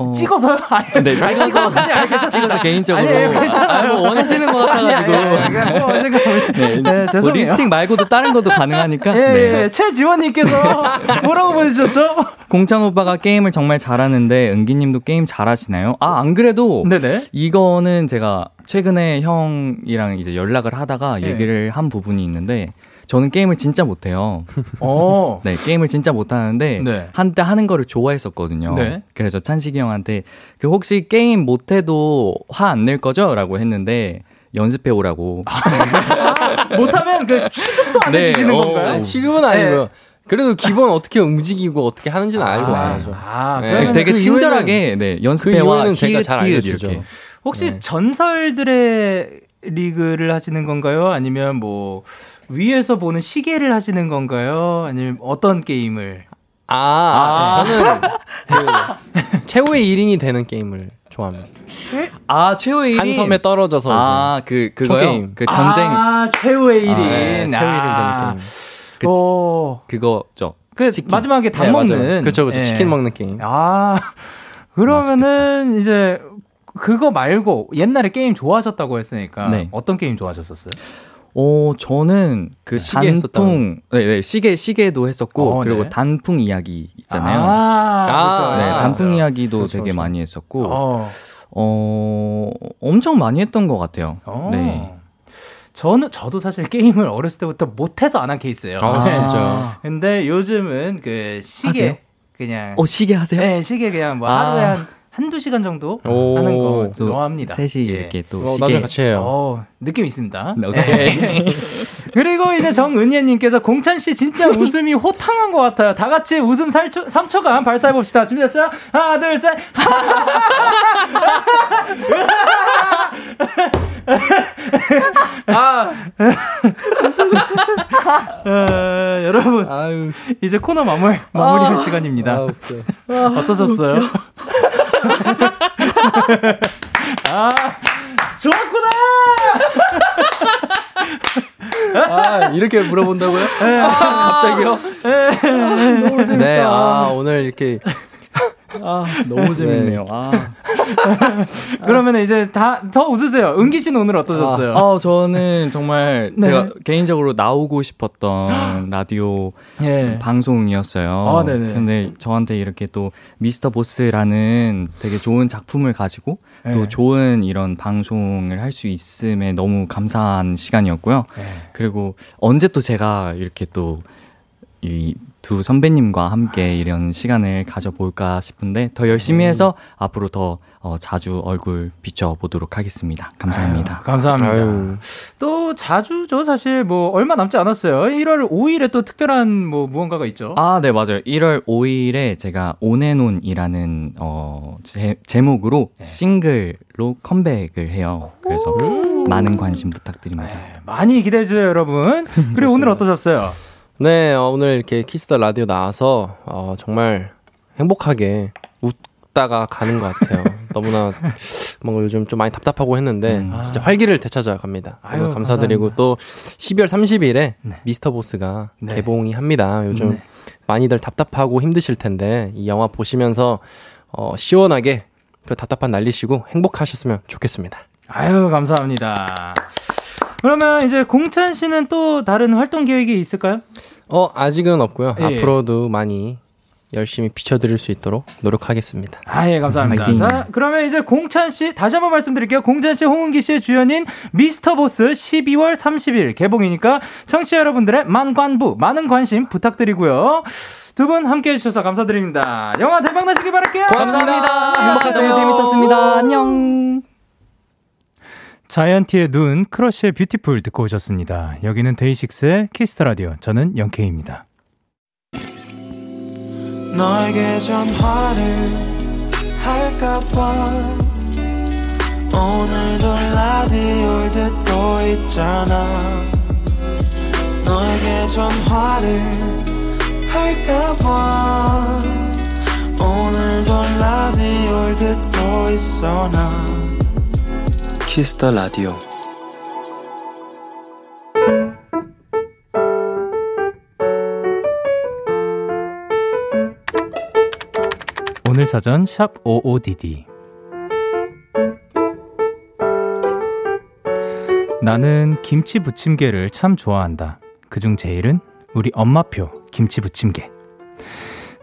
어, 찍어서요? 아니, 네, 찍어서 아니. 찍어서 개인적으로. 아니, 괜찮아요. 아, 뭐 원하시는 것 같아가지고. 아니, 뭐 네, 네, 뭐 죄송해요. 립스틱 말고도 다른 것도 가능하니까. 예, 네. 예, 최지원님께서 뭐라고 보내주셨죠? 공찬 오빠가 게임을 정말 잘하는데 은기님도 게임 잘하시나요? 아 안 그래도 네네. 이거는 제가 최근에 형이랑 이제 연락을 하다가 네. 얘기를 한 부분이 있는데 저는 게임을 진짜 못해요. 어. 네, 게임을 진짜 못하는데 네. 한때 하는 거를 좋아했었거든요. 네. 그래서 찬식이 형한테 그 혹시 게임 못해도 화 안 낼 거죠?라고 했는데 연습해 오라고. 못하면 그 취급도 안 네, 해주시는 어, 건가요? 아니, 지금은 아니고요. 그래도 기본 어떻게 움직이고 어떻게 하는지는 알고 와야죠. 아, 네. 그러면 되게 그 친절하게 네, 그 연습해와 이후에는 제가 잘 알려주죠. 이렇게. 혹시 네. 전설들의 리그를 하시는 건가요? 아니면 뭐 위에서 보는 시계를 하시는 건가요? 아니면 어떤 게임을? 아, 저는 그 최후의 1인이 되는 게임을 좋아합니다. 아 최후의 한 섬에 떨어져서 아 그 그거요? 게임. 그 전쟁 아, 최후의 1인. 이제 네, 최후의 1인이 되는 게임. 그 어, 그거죠. 그 치킨. 마지막에 닭 네, 먹는. 그쵸, 그쵸. 예. 치킨 먹는 게임. 아, 그러면은 이제 그거 말고 옛날에 게임 좋아하셨다고 했으니까 네. 어떤 게임 좋아하셨었어요? 어 저는 그 시계 단풍 네, 네 시계 시계도 했었고 어, 그리고 네. 단풍 이야기 있잖아요. 아, 아, 네, 아, 단풍 맞아요. 이야기도 그렇죠, 되게 그렇죠. 많이 했었고 어. 어 엄청 많이 했던 것 같아요. 어. 네. 저는 저도 사실 게임을 어렸을 때부터 못해서 안 한 케이스예요. 아, 네. 진짜요? 근데 요즘은 그 시계 하세요? 그냥 어 시계 하세요? 네, 시계 그냥 뭐 아. 하루에 한 한두 시간 정도 오. 하는 거또 좋아합니다. 셋이 예. 이렇게 또 어, 나중에 같이 해요. 어, 느낌 있습니다. 네, 오케이. 그리고 이제 정은예님께서 공찬 씨 진짜 웃음이 호탕한 것 같아요. 다 같이 웃음 3초, 3초간 발사해 봅시다. 준비됐어요? 하나, 둘, 셋. 어, 여러분 아유, 이제 코너 마무리 마무리할 시간입니다. 아. 어떠셨어요? 아 좋았구나. 아, 이렇게 물어본다고요? 아, 갑자기요? 네, 아, 오늘 이렇게 아 너무 재밌네요. 아. 그러면 이제 다 더 웃으세요. 은기 씨는 오늘 어떠셨어요? 어, 저는 정말 네. 제가 개인적으로 나오고 싶었던 라디오 예. 방송이었어요. 아, 네네. 근데 저한테 이렇게 또 미스터 보스라는 되게 좋은 작품을 가지고 네. 또 좋은 이런 방송을 할 수 있음에 너무 감사한 시간이었고요. 예. 그리고 언제 또 제가 이렇게 또이 두 선배님과 함께 이런 시간을 가져볼까 싶은데 더 열심히 해서 앞으로 더 어, 자주 얼굴 비춰보도록 하겠습니다. 감사합니다. 아유, 감사합니다. 아유. 또 자주죠. 사실 뭐 얼마 남지 않았어요. 1월 5일에 또 특별한 뭐 무언가가 있죠. 아, 네, 맞아요. 1월 5일에 제가 On and On이라는 어, 제, 제목으로 네. 싱글로 컴백을 해요. 그래서 많은 관심 부탁드립니다. 네, 많이 기대해 주세요, 여러분. 그리고 오늘 어떠셨어요? 네, 어, 오늘 이렇게 키스터 라디오 나와서 어, 정말 행복하게 웃다가 가는 것 같아요. 너무나 뭔가 요즘 좀 많이 답답하고 했는데 음. 진짜 활기를 되찾아 갑니다. 아유, 너무 감사드리고 또 12월 30일에 네. 미스터 보스가 네. 개봉이 합니다. 요즘 네. 많이들 답답하고 힘드실 텐데 이 영화 보시면서 어, 시원하게 그 답답한 날리시고 행복하셨으면 좋겠습니다. 아유, 감사합니다. 그러면 이제 공찬 씨는 또 다른 활동 계획이 있을까요? 어 아직은 없고요. 예. 앞으로도 많이 열심히 비춰드릴 수 있도록 노력하겠습니다. 아, 예, 감사합니다. 화이팅. 자, 그러면 이제 공찬 씨, 다시 한번 말씀드릴게요. 공찬 씨, 홍은기 씨의 주연인 미스터 보스 12월 30일 개봉이니까 청취자 여러분들의 만관부, 많은 관심 부탁드리고요. 두 분 함께 해주셔서 감사드립니다. 영화 대박 나시길 바랄게요. 감사합니다. 행복하세요. 재밌었습니다. 안녕. 자이언티의 눈, 크러쉬의 Beautiful 듣고 오셨습니다. 여기는 데이식스의 키스터 라디오. 저는 영케이입니다. 너에게 전화를 할까봐 오늘도 라디오를 듣고 있잖아 너에게 전화를 할까봐 오늘도 라디오를 듣고 있어 나 키스터 라디오 오늘 사전 샵 55DD 나는 김치 부침개를 참 좋아한다. 그중 제일은 우리 엄마표 김치 부침개.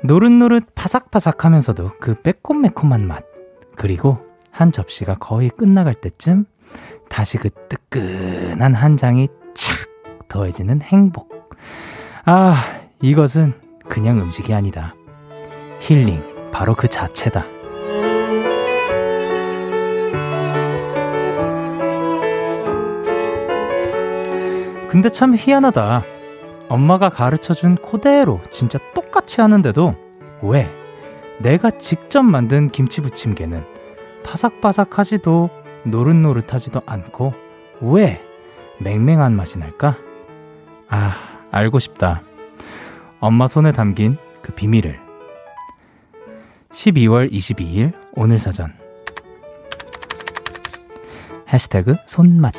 노릇노릇 바삭바삭하면서도 그 매콤매콤한 맛. 그리고 한 접시가 거의 끝나갈 때쯤 다시 그 뜨끈한 한 장이 착 더해지는 행복. 아, 이것은 그냥 음식이 아니다. 힐링, 바로 그 자체다. 근데 참 희한하다. 엄마가 가르쳐 준 그대로 진짜 똑같이 하는데도 왜 내가 직접 만든 김치 부침개는 바삭바삭하지도 노릇노릇하지도 않고 왜 맹맹한 맛이 날까? 아, 알고 싶다. 엄마 손에 담긴 그 비밀을. 12월 22일 오늘 사전. 해시태그 손맛.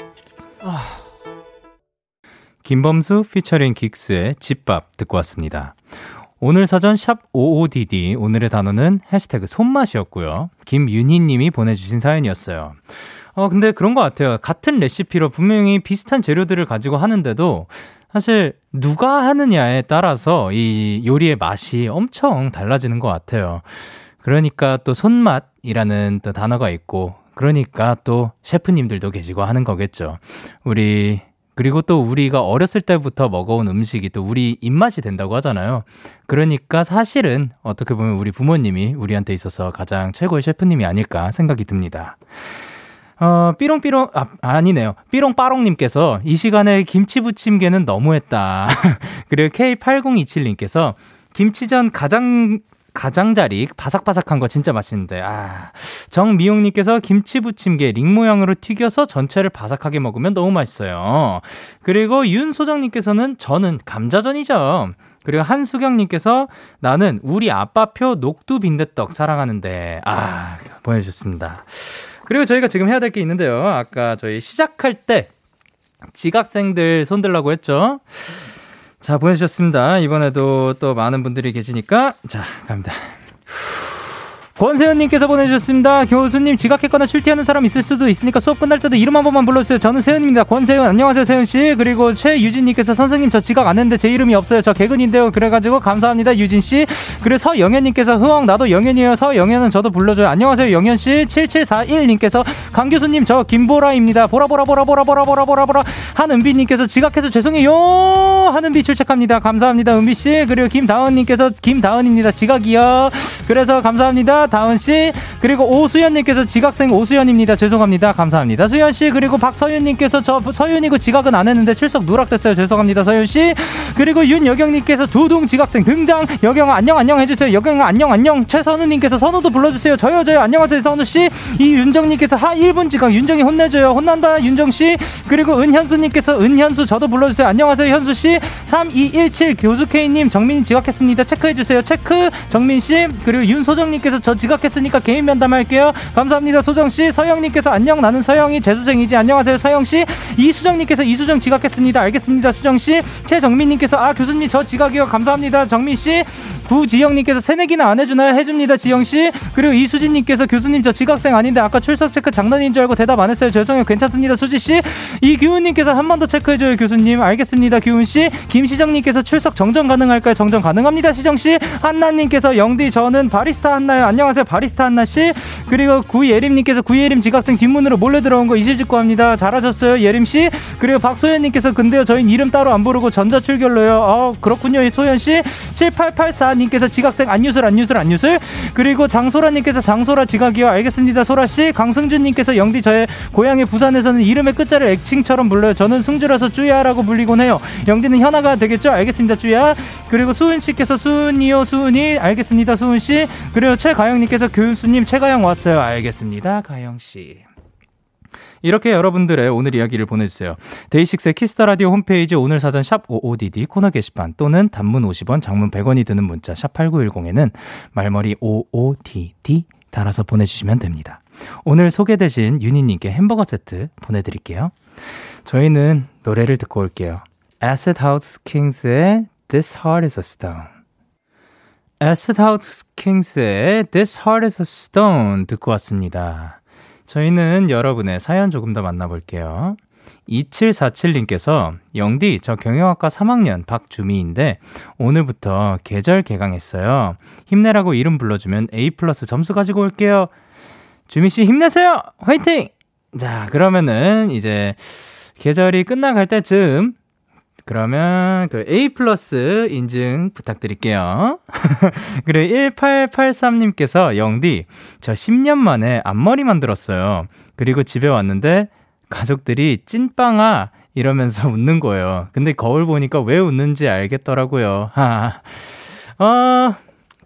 김범수 피처링 긱스의 집밥 듣고 왔습니다. 오늘 사전 샵 55DD 오늘의 단어는 해시태그 손맛이었고요. 김윤희 님이 보내주신 사연이었어요. 어, 근데 그런 것 같아요. 같은 레시피로 분명히 비슷한 재료들을 가지고 하는데도 사실 누가 하느냐에 따라서 이 요리의 맛이 엄청 달라지는 것 같아요. 그러니까 또 손맛이라는 또 단어가 있고, 그러니까 또 셰프님들도 계시고 하는 거겠죠. 우리 그리고 또 우리가 어렸을 때부터 먹어온 음식이 또 우리 입맛이 된다고 하잖아요. 그러니까 사실은 어떻게 보면 우리 부모님이 우리한테 있어서 가장 최고의 셰프님이 아닐까 생각이 듭니다. 어, 삐롱삐롱, 아, 아니네요. 삐롱빠롱님께서 이 시간에 김치 부침개는 너무했다. 그리고 K8027님께서 김치전 가장, 가장자리 바삭바삭한 거 진짜 맛있는데, 아. 정미용님께서 김치 부침개 링 모양으로 튀겨서 전체를 바삭하게 먹으면 너무 맛있어요. 그리고 윤소정님께서는 저는 감자전이죠. 그리고 한수경님께서 나는 우리 아빠표 녹두 빈대떡 사랑하는데, 아, 보내주셨습니다. 그리고 저희가 지금 해야 될 게 있는데요. 아까 저희 시작할 때 지각생들 손들라고 했죠. 자, 보내주셨습니다. 이번에도 또 많은 분들이 계시니까. 자, 갑니다. 권세현님께서 보내주셨습니다. 교수님 지각했거나 출퇴하는 사람 있을 수도 있으니까 수업 끝날 때도 이름 한 번만 불러주세요. 저는 세현입니다. 권세현 안녕하세요 세현 씨. 그리고 최유진님께서 선생님 저 지각 안 했는데 제 이름이 없어요. 저 개근인데요. 그래가지고 감사합니다 유진 씨. 그리고 서영현님께서 흐엉 나도 영현이에요. 서영현은 저도 불러줘요. 안녕하세요 영현 씨. 7741님께서 강 교수님 저 김보라입니다. 보라 보라 보라 보라 보라 보라 보라 보라 한은비님께서 지각해서 죄송해요. 한은비 출첵합니다. 감사합니다 은비 씨. 그리고 김다은님께서 김다은입니다. 지각이요. 그래서 감사합니다. 다은 씨 그리고 오수연님께서 지각생 오수연입니다. 죄송합니다. 감사합니다. 수연 씨 그리고 박서윤님께서 저 서윤이고 지각은 안 했는데 출석 누락됐어요. 죄송합니다. 서윤 씨 그리고 윤여경님께서 두둥 지각생 등장. 여경아 안녕 안녕 해주세요. 여경아 안녕 안녕. 최선우님께서 선우도 불러주세요. 저요 저요 안녕하세요 선우 씨. 이윤정님께서 하 1분 지각 윤정이 혼내줘요. 혼난다 윤정 씨 그리고 은현수님께서 은현수 저도 불러주세요. 안녕하세요 현수 씨. 3217 교수 K님 정민이 지각했습니다. 체크해주세요. 체크 정민 씨 그리고 윤소정님께서 저 지각했으니까 개인 면담할게요. 감사합니다. 소정씨. 서영님께서 안녕. 나는 서영이 재수생이지. 안녕하세요. 서영씨. 이수정님께서 이수정 지각했습니다. 알겠습니다. 수정씨. 최정민님께서 아, 교수님 저 지각이요. 감사합니다. 정민씨. 구지영님께서 새내기는 안 해주나요? 해줍니다, 지영씨. 그리고 이수진님께서 교수님 저 지각생 아닌데 아까 출석 체크 장난인 줄 알고 대답 안 했어요. 죄송해요. 괜찮습니다, 수지씨. 이규훈님께서 한 번 더 체크해줘요, 교수님. 알겠습니다, 규훈씨. 김시정님께서 출석 정정 가능할까요? 정정 가능합니다, 시정씨. 한나님께서 영디 저는 바리스타 한나요. 안녕 하세요, 바리스타 한나씨. 그리고 구예림님께서 구예림 지각생 뒷문으로 몰래 들어온 거 이실직고 합니다. 잘하셨어요, 예림씨. 그리고 박소연님께서 근데요, 저희 이름 따로 안 부르고 전자출결로요. 어, 그렇군요, 소연씨. 7884님께서 지각생 안유술, 안유술, 안유술. 그리고 장소라님께서 장소라 지각이요. 알겠습니다, 소라씨. 강승준님께서 영디 저의 고향의 부산에서는 이름의 끝자를 애칭처럼 불러요. 저는 승주라서 쭈야라고 불리곤 해요. 영디는 현아가 되겠죠? 알겠습니다, 쭈야. 그리고 수은씨께서 수은이요, 수은이. 알겠습니다, 수은씨. 그리고 최가영 님께서 교수님 최가영 왔어요. 알겠습니다, 가영 씨. 이렇게 여러분들의 오늘 이야기를 보내주세요. 데이식스의 키스터 라디오 홈페이지 오늘 사전 샵 55DD 코너 게시판 또는 단문 50원, 장문 100원이 드는 문자 샵 8910에는 말머리 55DD 달아서 보내주시면 됩니다. 오늘 소개되신 유니님께 햄버거 세트 보내드릴게요. 저희는 노래를 듣고 올게요. Acid House Kings의 This Heart is a Stone. House Kings의 This Heart is a Stone 듣고 왔습니다. 저희는 여러분의 사연 조금 더 만나볼게요. 2747님께서 영디 저 경영학과 3학년 박주미인데 오늘부터 계절 개강했어요. 힘내라고 이름 불러주면 A 플러스 점수 가지고 올게요. 주미 씨 힘내세요. 화이팅. 자 그러면은 이제 계절이 끝나갈 때쯤 그러면 그 A 플러스 인증 부탁드릴게요. 그리고 1883님께서 영디 저 10년 만에 앞머리 만들었어요. 그리고 집에 왔는데 가족들이 찐빵아 이러면서 웃는 거예요. 근데 거울 보니까 왜 웃는지 알겠더라고요. 하. 어,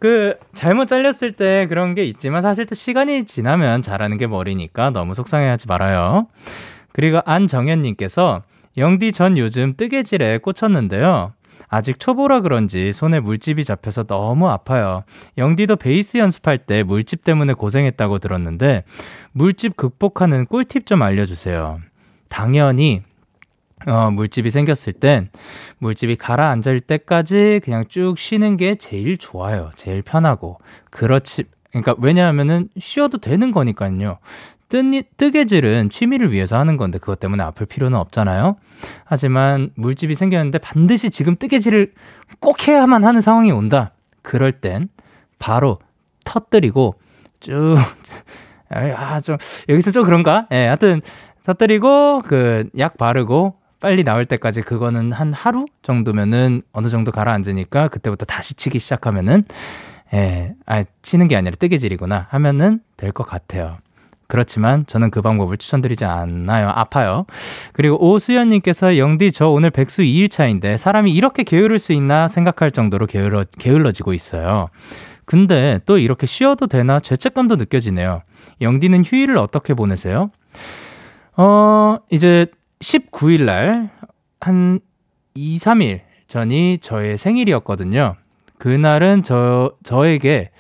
그 잘못 잘렸을 때 그런 게 있지만 사실 또 시간이 지나면 자라는 게 머리니까 너무 속상해하지 말아요. 그리고 안정현님께서 영디 전 요즘 뜨개질에 꽂혔는데요. 아직 초보라 그런지 손에 물집이 잡혀서 너무 아파요. 영디도 베이스 연습할 때 물집 때문에 고생했다고 들었는데 물집 극복하는 꿀팁 좀 알려주세요. 당연히 어, 물집이 생겼을 땐 물집이 가라앉을 때까지 그냥 쭉 쉬는 게 제일 좋아요. 제일 편하고. 그렇지. 그러니까 왜냐하면은 쉬어도 되는 거니까요. 뜨, 뜨개질은 취미를 위해서 하는 건데 그것 때문에 아플 필요는 없잖아요. 하지만 물집이 생겼는데 반드시 지금 뜨개질을 꼭 해야만 하는 상황이 온다. 그럴 땐 바로 터뜨리고 쭉, 아, 좀, 여기서 좀 그런가? 예, 네, 하여튼 터뜨리고 그 약 바르고 빨리 나올 때까지 그거는 한 하루 정도면은 어느 정도 가라앉으니까 그때부터 다시 치기 시작하면은 예, 아, 치는 게 아니라 뜨개질이구나 하면은 될 것 같아요. 그렇지만 저는 그 방법을 추천드리지 않나요. 아파요. 그리고 오수연님께서 영디 저 오늘 백수 2일차인데 사람이 이렇게 게으를 수 있나 생각할 정도로 게을러, 게을러지고 있어요. 근데 또 이렇게 쉬어도 되나 죄책감도 느껴지네요. 영디는 휴일을 어떻게 보내세요? 어, 이제 19일 날 한 2, 3일 전이 저의 생일이었거든요. 그날은 저, 저에게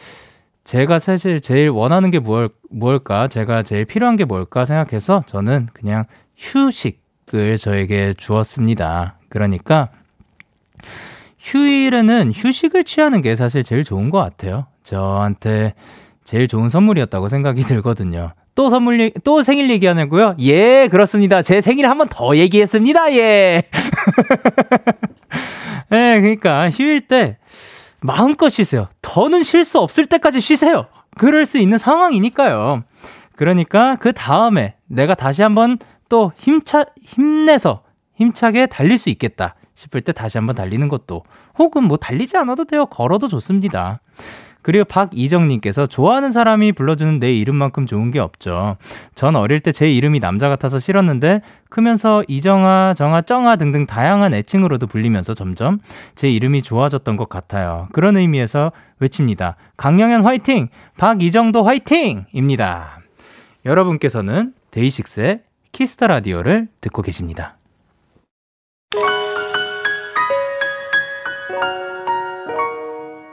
제가 사실 제일 원하는 게 뭘, 뭘까, 제가 제일 필요한 게 뭘까 생각해서 저는 그냥 휴식을 저에게 주었습니다. 그러니까 휴일에는 휴식을 취하는 게 사실 제일 좋은 것 같아요. 저한테 제일 좋은 선물이었다고 생각이 들거든요. 또 선물, 또 생일 얘기하냐고요? 예, 그렇습니다. 제 생일 한 번 더 얘기했습니다. 예. 예, 네, 그러니까 휴일 때 마음껏 쉬세요. 더는 쉴 수 없을 때까지 쉬세요. 그럴 수 있는 상황이니까요. 그러니까 그 다음에 내가 다시 한번 또 힘차, 힘내서 힘차게 달릴 수 있겠다 싶을 때 다시 한번 달리는 것도 혹은 뭐 달리지 않아도 돼요. 걸어도 좋습니다. 그리고 박이정님께서 좋아하는 사람이 불러주는 내 이름만큼 좋은 게 없죠. 전 어릴 때 제 이름이 남자 같아서 싫었는데 크면서 이정아, 정아, 쩡아 등등 다양한 애칭으로도 불리면서 점점 제 이름이 좋아졌던 것 같아요. 그런 의미에서 외칩니다. 강영현 화이팅! 박이정도 화이팅! 입니다. 여러분께서는 데이식스의 키스터 라디오를 듣고 계십니다.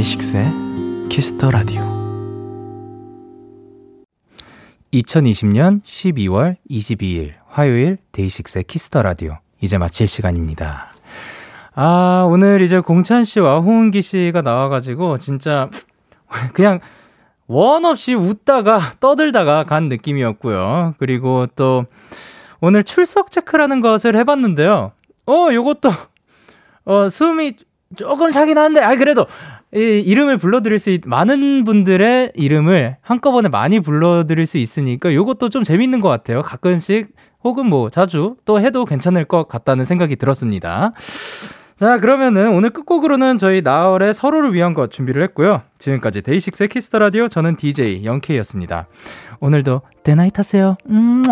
데이식스의 키스터 라디오 2020년 12월 22일 화요일 데이식스의 키스터 라디오 이제 마칠 시간입니다. 아, 오늘 이제 공찬 씨와 홍은기 씨가 나와가지고 진짜 그냥 원 없이 웃다가 떠들다가 간 느낌이었고요. 그리고 또 오늘 출석 체크라는 것을 해봤는데요. 어, 요것도 어, 숨이 조금 차긴 한데, 아, 그래도 이 이름을 불러드릴 수 있, 많은 분들의 이름을 한꺼번에 많이 불러드릴 수 있으니까 요것도 좀 재밌는 것 같아요. 가끔씩 혹은 뭐 자주 또 해도 괜찮을 것 같다는 생각이 들었습니다. 자, 그러면은 오늘 끝곡으로는 저희 나얼의 서로를 위한 것 준비를 했고요. 지금까지 데이식스의 키스 더 라디오 저는 DJ 영케이였습니다. 오늘도 대나잇 하세요. 음.